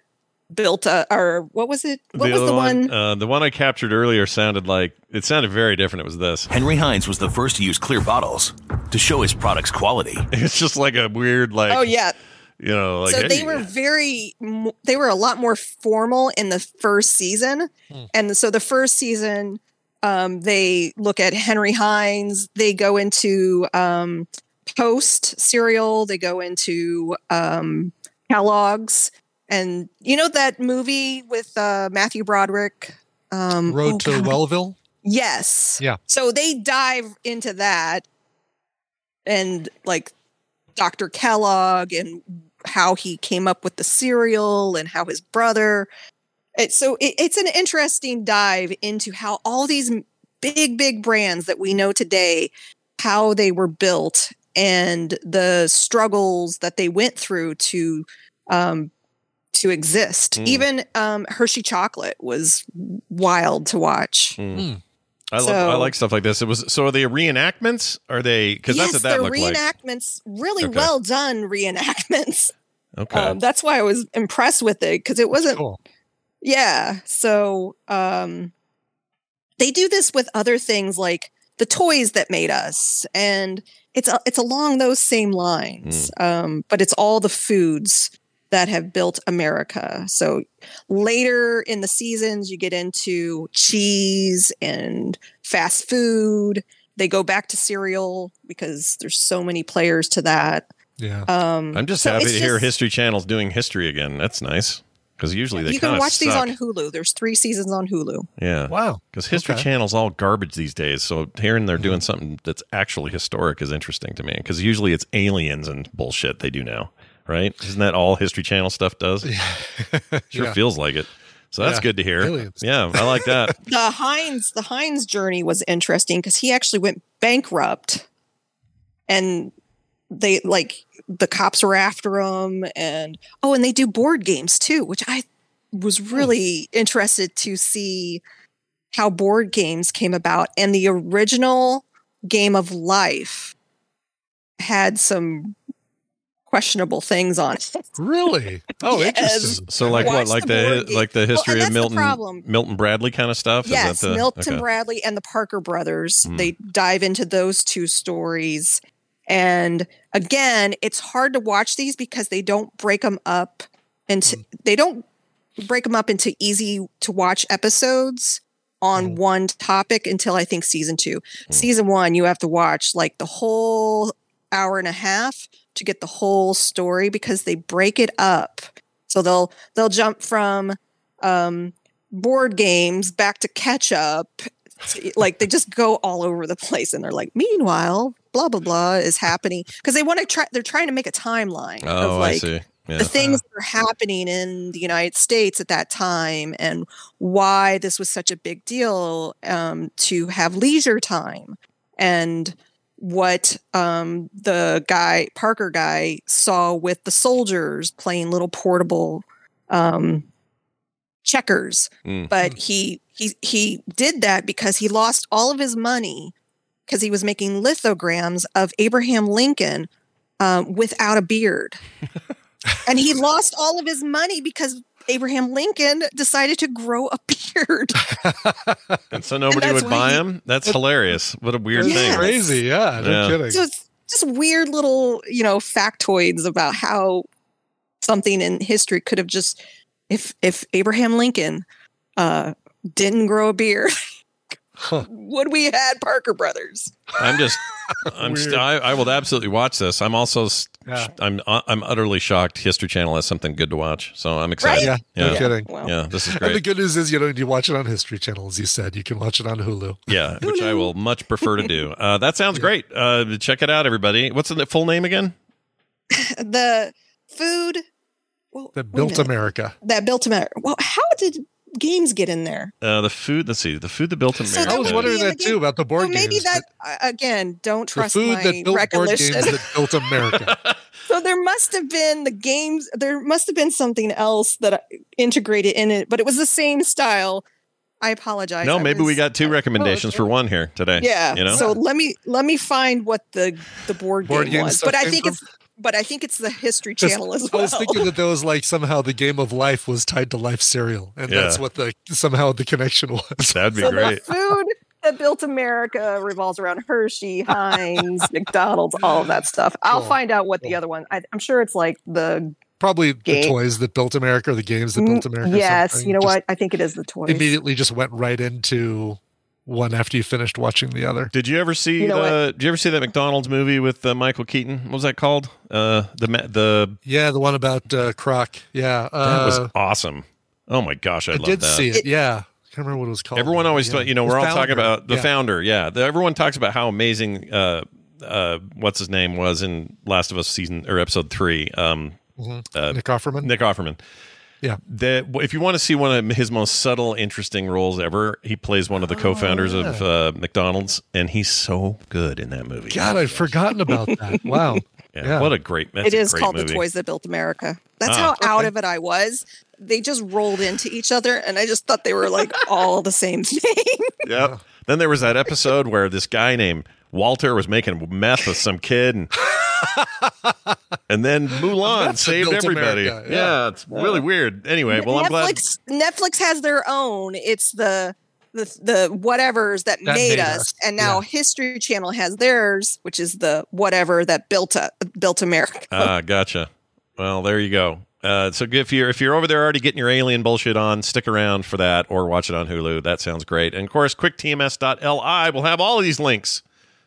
built uh, or what was it? What was the one? Uh, the one I captured earlier sounded like it sounded very different. It was this. Henry Heinz was the first to use clear bottles to show his product's quality. It's just like a weird, like oh yeah. You know, like so hey, they were very they were a lot more formal in the first season and so the first season um, they look at henry heinz they go into um, post cereal they go into um, kellogg's and you know that movie with uh, matthew broderick um, Road oh, to God. Wellville. Yes. Yeah. So they dive into that and like Dr. Kellogg and how he came up with the cereal and how his brother. It, so it, it's an interesting dive into how all these big, big brands that we know today, how they were built and the struggles that they went through to um, to exist. Mm. Even um, Hershey chocolate was wild to watch. Mm. I love, I like stuff like this. It was so are they reenactments? Are they because yes, that's what that they're like. reenactments, really Okay. well done reenactments. Okay. Um, that's why I was impressed with it because it wasn't. Yeah. So um, they do this with other things like the toys that made us, and it's a, it's along those same lines. Um, but it's all the foods that have built America. So later in the seasons, you get into cheese and fast food. They go back to cereal because there's so many players to that. Yeah. Um, I'm just so happy it's to hear History Channel's doing history again. That's nice because usually they you can of watch these on Hulu. There's three seasons on Hulu. Yeah. Wow. Because History Okay. Channel's all garbage these days. So hearing they're Mm-hmm. doing something that's actually historic is interesting to me. Because usually it's aliens and bullshit they do now, right? Isn't that all History Channel stuff does? Sure Yeah. feels like it. So that's Yeah. good to hear. Aliens. Yeah, I like that. The Heinz, the Heinz journey was interesting because he actually went bankrupt, and they like the cops were after them and oh, and they do board games too, which I was really interested to see how board games came about, and the original game of life had some questionable things on it. Really? Oh, Yes. interesting. So like what? Like the the, board like the history that's of Milton problem. Milton Bradley kind of stuff? Is Yes, that the, Milton okay. Bradley and the Parker brothers. Hmm. They dive into those two stories. And again, it's hard to watch these because they don't break them up into Hmm. they don't break them up into easy to watch episodes on one topic until I think season 2. Hmm. Season 1 you have to watch like the whole hour and a half to get the whole story because they break it up. So they'll they'll jump from um board games back to catch up like they just go all over the place and they're like meanwhile blah blah blah is happening because they want to try they're trying to make a timeline Oh, of like I see. Yeah. the things that are happening in the united states at that time and why this was such a big deal um, to have leisure time and what um, the guy parker guy saw with the soldiers playing little portable um, checkers Mm. but he he he did that because he lost all of his money because he was making lithograms of Abraham Lincoln um, without a beard. and he lost all of his money because Abraham Lincoln decided to grow a beard. And so nobody that's would buy he- him. That's hilarious. What a weird Yes. thing. Crazy, yeah, no Yeah. kidding. So it's just weird little, you know, factoids about how something in history could have just if if Abraham Lincoln uh didn't grow a beard, would we had Parker Brothers? I'm just, I'm, st- I, I will absolutely watch this. I'm also, st- Yeah. I'm, uh, I'm utterly shocked. History Channel has something good to watch, so I'm excited. Yeah, no yeah, kidding. yeah. This is great. And the good news is you know, you watch it on History Channel, as you said. You can watch it on Hulu. Yeah, which I will much prefer to do. Uh, that sounds great. Uh, check it out, everybody. What's the full name again? the food well, That built. America. that built America. Well, how did games get in there? Uh, the food. Let's see. The food that built America. that I was wondering that too about the board well, maybe games. that uh, again. Don't trust the food my that built board games that built America. So there must have been the games. There must have been something else that integrated in it, but it was the same style. I apologize. no, I maybe we got two recommendations for one here today. Yeah. you know. So let me let me find what the the board, Board game game was. But I think from? it's but I think it's the History Channel as well. I was thinking that there was like somehow the game of life was tied to life cereal, and that's what the somehow the connection was. That'd be so great. the food that built America revolves around Hershey, Heinz, McDonald's, all of that stuff. I'll Cool. find out what the other one. I, I'm sure it's like the Probably the toys that built America, or the games that built America. Mm, Yes, you know Just what? I think it is the toys. Immediately just went right into one after you finished watching the other. Did you ever see You know the? Did you ever see that McDonald's movie with uh, Michael Keaton? What was that called? Uh, the the Yeah, the one about uh, Kroc. Yeah, that uh, was awesome. Oh my gosh, I, I love did that. see it. Yeah, I can't remember what it was called. Everyone always, Yeah. you know, we're all talking about the Yeah. founder. Yeah, The- everyone talks about how amazing. Uh, uh, what's his name was in Last of Us season or episode three. Um, Mhm. uh, Nick Offerman. Nick Offerman. Yeah. That if you want to see one of his most subtle, interesting roles ever, he plays one of the co-founders of uh, McDonald's, and he's so good in that movie. God, I'd forgotten about that. Wow. Yeah, Yeah. what a great. That's it a is great called movie. the toys that built America. That's Ah, how out of it I was. They just rolled into each other, and I just thought they were like all the same thing. Yep. Then there was that episode where this guy named Walter was making meth with some kid, and and then Mulan That's saved everybody. America, Yeah. yeah. it's really weird. Anyway, well, I'm glad. Netflix Netflix has their own. It's the the the whatevers that, That made, made us, us, and now yeah. History Channel has theirs, which is the whatever that built a, built America. Ah, gotcha. Well, there you go. Uh, so if you're if you're over there already getting your alien bullshit on, stick around for that or watch it on Hulu. That sounds great. And of course, quicktms.li will have all of these links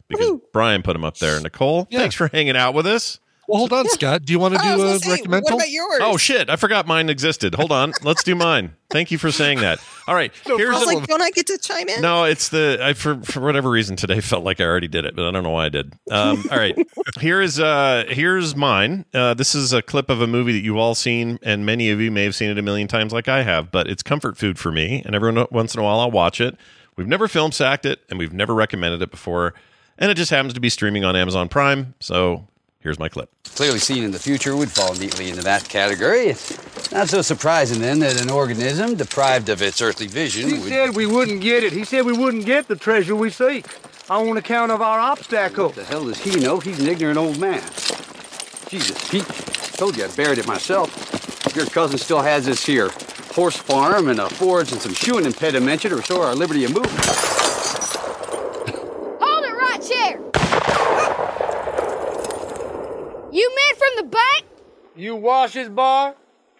because Brian put him up there. Nicole, Yeah. thanks for hanging out with us. Well, hold on, Scott. Do you want to Oh, I was do a say, recommendal? what about yours? Oh shit! I forgot mine existed. Hold on, let's do mine. Thank you for saying that. All right, I here's was a, like, don't I get to chime in? no. It's the I for for whatever reason today felt like I already did it, but I don't know why I did. Um, all right, here is uh here's mine. Uh, this is a clip of a movie that you've all seen, and many of you may have seen it a million times, like I have. But it's comfort food for me, and every once in a while I'll watch it. We've never film sacked it, and we've never recommended it before, and it just happens to be streaming on Amazon Prime. So here's my clip. Clearly seen in the future would fall neatly into that category. It's not so surprising then that an organism deprived of its earthly vision He would. said we wouldn't get it. He said we wouldn't get the treasure we seek on account of our obstacle. What the hell does he know? He's an ignorant old man. Jesus, Pete. Told you I buried it myself. Your cousin still has this here horse farm and a forge and some shoeing impediment to restore our liberty of movement. Hold it right there. You men from the bank? You Wash's bar?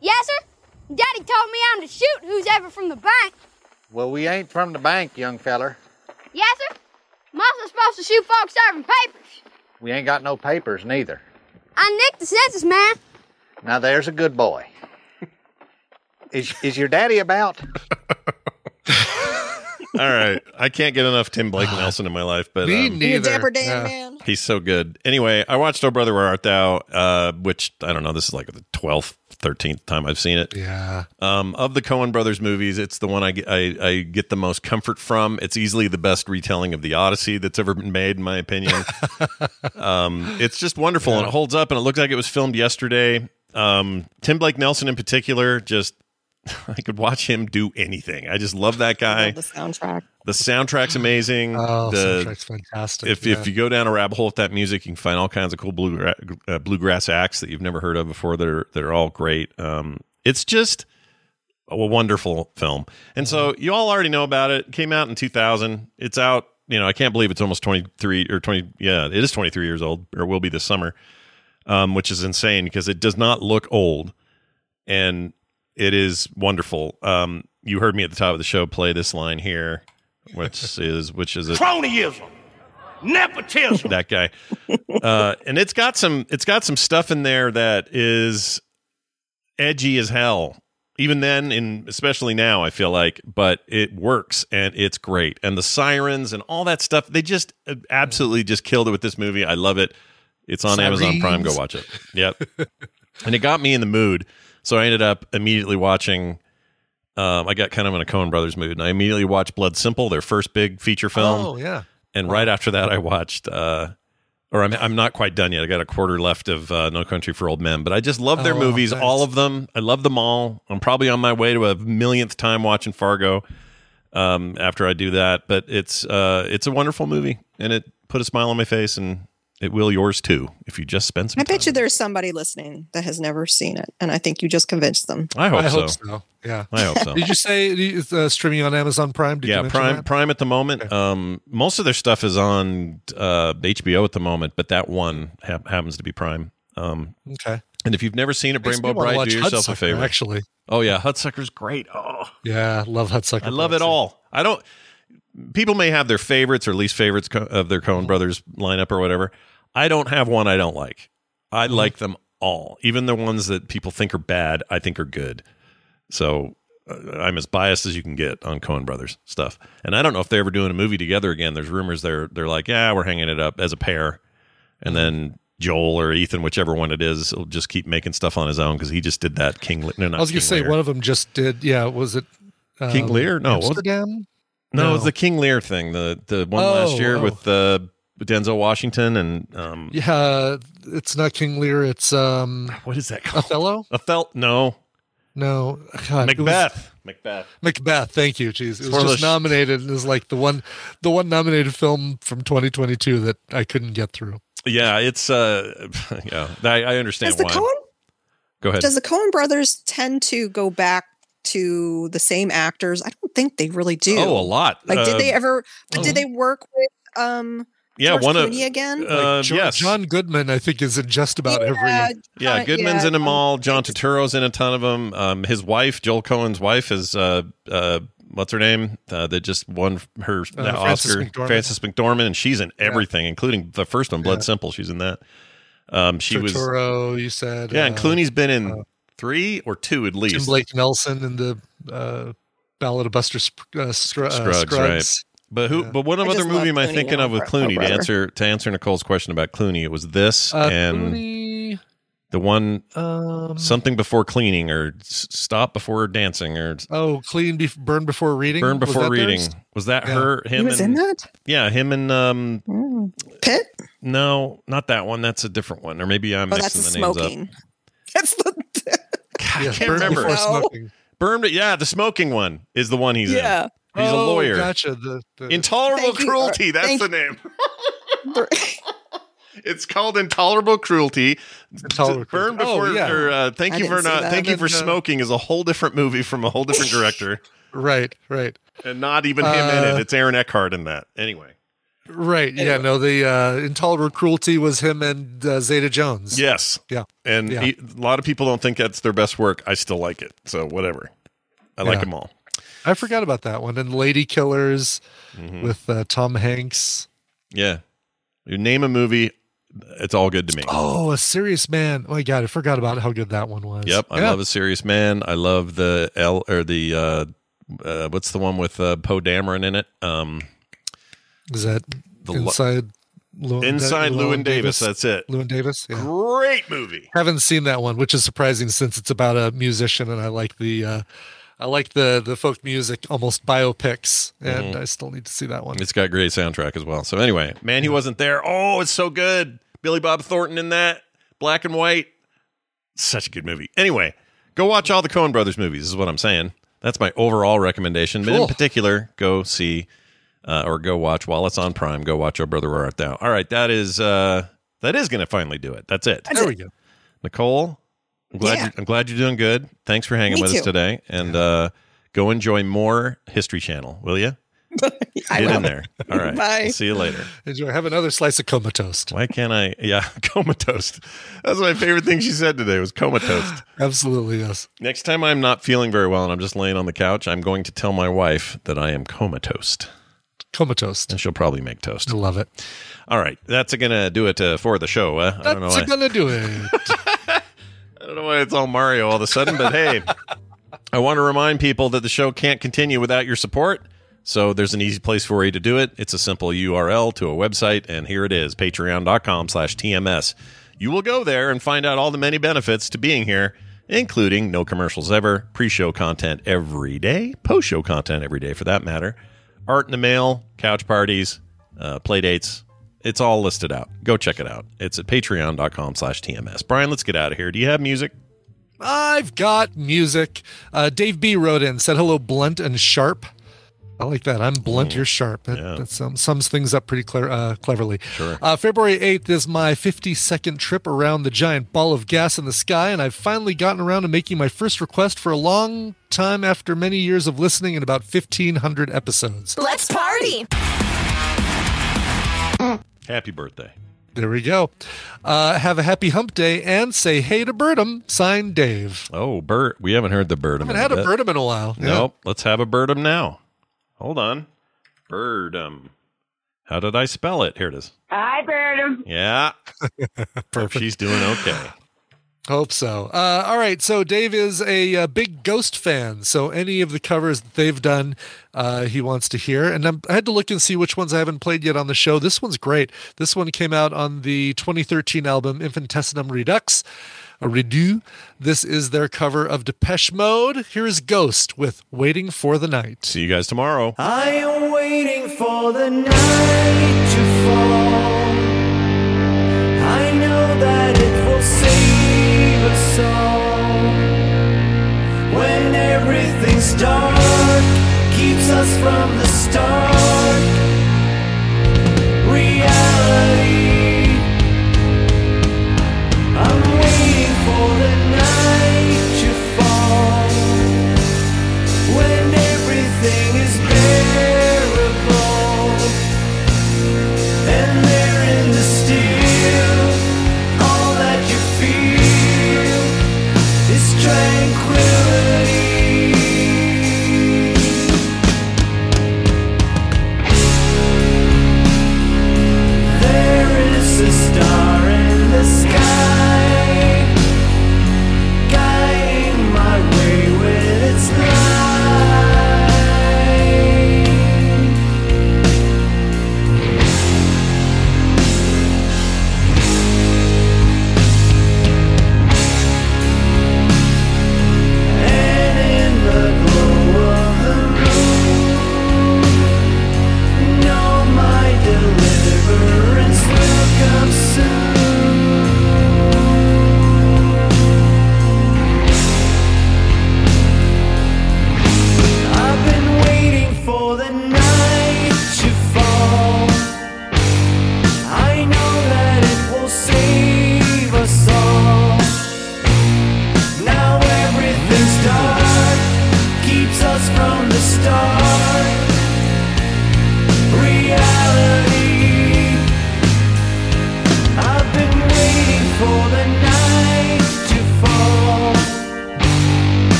Yes, sir. Daddy told me I'm to shoot who's ever from the bank. Well, we ain't from the bank, young feller. Yes, sir. I'm also supposed to shoot folks serving papers. We ain't got no papers neither. I nicked the census man. Now there's a good boy. Is is your daddy about? All right, I can't get enough Tim Blake Nelson in my life, but Me um, You neither. dapper Dan Yeah. man. He's so good. Anyway, I watched Oh Brother Where Art Thou, uh, which I don't know. This is like the twelfth, thirteenth time I've seen it. Yeah. Um, of the Coen Brothers movies, it's the one I, get- I I get the most comfort from. It's easily the best retelling of the Odyssey that's ever been made, in my opinion. um, it's just wonderful and it holds up, and it looks like it was filmed yesterday. Um, Tim Blake Nelson, in particular, just I could watch him do anything. I just love that guy. the soundtrack. The soundtrack's amazing. Oh, the, soundtrack's fantastic. If yeah. if you go down a rabbit hole with that music, you can find all kinds of cool blue, uh, bluegrass acts that you've never heard of before. That are that are all great. Um, it's just a wonderful film. And so Mm-hmm. you all already know about it. it. Came out in 2000. It's out. You know, I can't believe it's almost 23 or 20. Yeah, it is 23 years old, or will be this summer, um, which is insane because it does not look old, and it is wonderful. Um, you heard me at the top of the show play this line here, which is which is a Cronyism. Nepotism. that guy. Uh, and it's got some it's got some stuff in there that is edgy as hell. Even then, and especially now, I feel like, but it works and it's great. And the sirens and all that stuff, they just uh, absolutely just killed it with this movie. I love it. It's on Amazon Prime. Go watch it. Yep. and it got me in the mood. So I ended up immediately watching. Um, I got kind of in a Coen Brothers mood, and I immediately watched Blood Simple, their first big feature film. Oh yeah. And right after that, I watched, uh, or I'm, I'm not quite done yet. I got a quarter left of uh, No Country for Old Men, but I just love their Oh, movies, nice. all of them. I love them all. I'm probably on my way to a millionth time watching Fargo um, after I do that. But it's uh, it's a wonderful movie, and it put a smile on my face, and it will yours too if you just spend some I bet you there's somebody listening that has never seen it, and I think you just convinced them. I hope I so. hope so. Yeah. I hope so. Did you say uh, streaming on Amazon Prime? Did yeah, mention Prime that? Prime at the moment. Um, most of their stuff is on uh, HBO at the moment, but that one hap happens to be Prime. Um, Okay. And if you've never seen it, Makes me Rainbow wanna Bright, do yourself a favor. actually. Oh yeah, Hudsucker's great. Oh, Yeah, love Hudsucker. I love it all. I don't. People may have their favorites or least favorites co- of their Coen Brothers lineup or whatever. I don't have one I don't like. I Mm-hmm. like them all, even the ones that people think are bad. I think are good. So uh, I'm as biased as you can get on Coen Brothers stuff. And I don't know if they're ever doing a movie together again. There's rumors they're they're like, yeah, we're hanging it up as a pair, and then Joel or Ethan, whichever one it is, will just keep making stuff on his own because he just did that King. Le- No, I was going to say Lear. one of them just did. Yeah, was it King um, Lear? No, what was- Amsterdam. No, it's the King Lear thing. The the one last Oh, year oh. with uh, Denzel Washington and um, Yeah, it's not King Lear. It's um, what is that called? Othello. Othello? No, No, God, it was- Macbeth. Macbeth. Macbeth. Thank you. Jeez, it was of just those- nominated as like the one, the one nominated film from 2022 that I couldn't get through. Yeah, it's uh, yeah. I, I understand Does the why. Coen Go ahead. Does the Coen brothers tend to go back to the same actors? I don't think they really do. Oh, a lot. Like, did they Uh, ever? But oh. did they work with um? Yeah, George one of Clooney again? Uh, Like, Jo- yes, John Goodman, I think, is in just about Yeah, every. Yeah, Goodman's yeah, in them John- all. John Turturro's in a ton of them. Um, his wife, Joel Coen's wife, is uh, uh, what's her name? Uh, that just won her Uh, that Frances Oscar. McDormand. Frances McDormand, and she's in everything, including the first one, Blood Yeah. Simple. She's in that. Um, she was Turturro, you said. yeah, and uh, Clooney's been in three or two at Tim least. Blake Nelson and the uh, Ballad of Buster Sp- uh, Scr- uh, Scruggs, Scruggs. right? But who? But what I other movie love am I Clooney thinking of with Clooney? To answer to answer Nicole's question about Clooney, it was this Uh, and Clooney, the one um, something before cleaning or stop before dancing or oh, clean, bef- burn before reading. burn Was before that reading. theirs? Was that Yeah. her? He Him was and in that. yeah, him and um Mm. Pitt. no, not that one. That's a different one. Or maybe I'm Oh, that's mixing the the names up. smoking. That's the. Yes, can't burn remember. before smoking. Burn, yeah, the smoking one is the one he's Yeah. in. He's a Oh, lawyer. Gotcha. The, the, Intolerable Thank you. cruelty. That's Thank the name. It's called intolerable cruelty. Intolerable Burn Cruelty. Oh, before. yeah. or, uh, thank I you for didn't see not. that. Thank you for And then, uh, smoking is a whole different movie from a whole different director, right, right, and not even him in Uh, it. It's Aaron Eckhart in that. Anyway, right. Yeah, no, the uh, Intolerable Cruelty was him and uh, Zeta Jones. yes, Yeah. and Yeah. he- a lot of people don't think that's their best work. I still like it, so whatever. I like Yeah. them all. I forgot about that one. And Lady Killers Mhm. with uh, Tom Hanks. Yeah, you name a movie, it's all good to me. Oh, A Serious Man. Oh my God, I forgot about how good that one was. Yep, I Yeah. love a serious man. I love the L or the uh, uh, what's the one with uh, Poe Dameron in it? Um, Is that The Inside Llewyn, Inside Llewyn Davis. That's it. Llewyn Davis. Yeah. Great movie. Haven't seen that one, which is surprising since it's about a musician, and I like the uh, I like the the folk music, almost biopics, and Mhm. I still need to see that one. It's got great soundtrack as well. So anyway, man, he wasn't there. Oh, it's so good. Billy Bob Thornton in that black and white. Such a good movie. Anyway, Go watch all the Coen Brothers movies. Is what I'm saying. That's my overall recommendation. But in particular, go see uh, or go watch while it's on Prime. Go watch Oh Brother Where Art Thou. All right, that is uh, that is going to finally do it. That's it. there we go. Nicole, I'm glad Yeah. you, I'm glad you're doing good. Thanks for hanging Me with us today, and uh, go enjoy more History Channel, will you? I Get will. in there. All right. Bye. I'll see you later. Enjoy. Have another slice of comatoast. Why can't I? Yeah, comatoast. That's my favorite thing she said today was comatoast. Absolutely, yes. Next time I'm not feeling very well and I'm just laying on the couch, I'm going to tell my wife that I am comatose. Comatoast. And she'll probably make toast. I love it. All right. That's going to do it uh, for the show. Uh, I don't know That's why. gonna do it. I don't know why it's all Mario all of a sudden, but hey, I want to remind people that the show can't continue without your support. So there's an easy place for you to do it. It's a simple URL to a website, and here it is, patreon.com slash TMS. You will go there and find out all the many benefits to being here, including no commercials ever, pre-show content every day, post-show content every day for that matter, art in the mail, couch parties, uh, play dates. It's all listed out. Go check it out. It's at patreon.com slash TMS. Brian, let's get out of here. Do you have music? I've got music. Uh, Dave B wrote in, said hello, blunt and sharp. I like that. I'm blunt, you're sharp. That, that sums, sums things up pretty clear, uh, cleverly. Sure. Uh, February 8th is my 50 second trip around the giant ball of gas in the sky, and I've finally gotten around to making my first request for a long time after many years of listening and about 1,500 episodes. Let's party! Happy birthday. There we go. Uh, have a happy hump day and say hey to Birdum. Signed Dave. Oh, Bert. We haven't heard the Birdum. I haven't had a bit. Birdum in a while. Yeah. Nope. Let's have a Birdum now. Hold on. Birdum. How did I spell it? Here it is. Hi, Birdum. Yeah. Hope she's doing okay. Hope so. Uh, all right. So Dave is a, uh big Ghost fan. So any of the covers that they've done, uh, he wants to hear. And I'm, I had to look and see which ones I haven't played yet on the show. This one's great. This one came out on the 2013 album Infestissumam Redux. A redo. This is their cover of Depeche Mode. Here is Ghost with Waiting for the Night. See you guys tomorrow. I am waiting for the night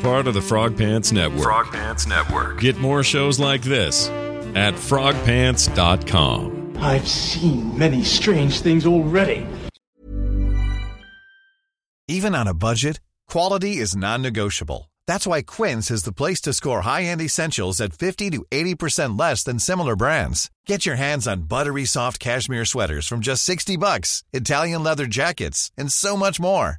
part of the Frog Pants Network. Frog Pants Network. Get more shows like this at frogpants.com. I've seen many strange things already. Even on a budget, quality is non-negotiable. That's why Quince is the place to score high-end essentials at 50 to 80% less than similar brands. Get your hands on buttery soft cashmere sweaters from just 60 bucks, Italian leather jackets, and so much more.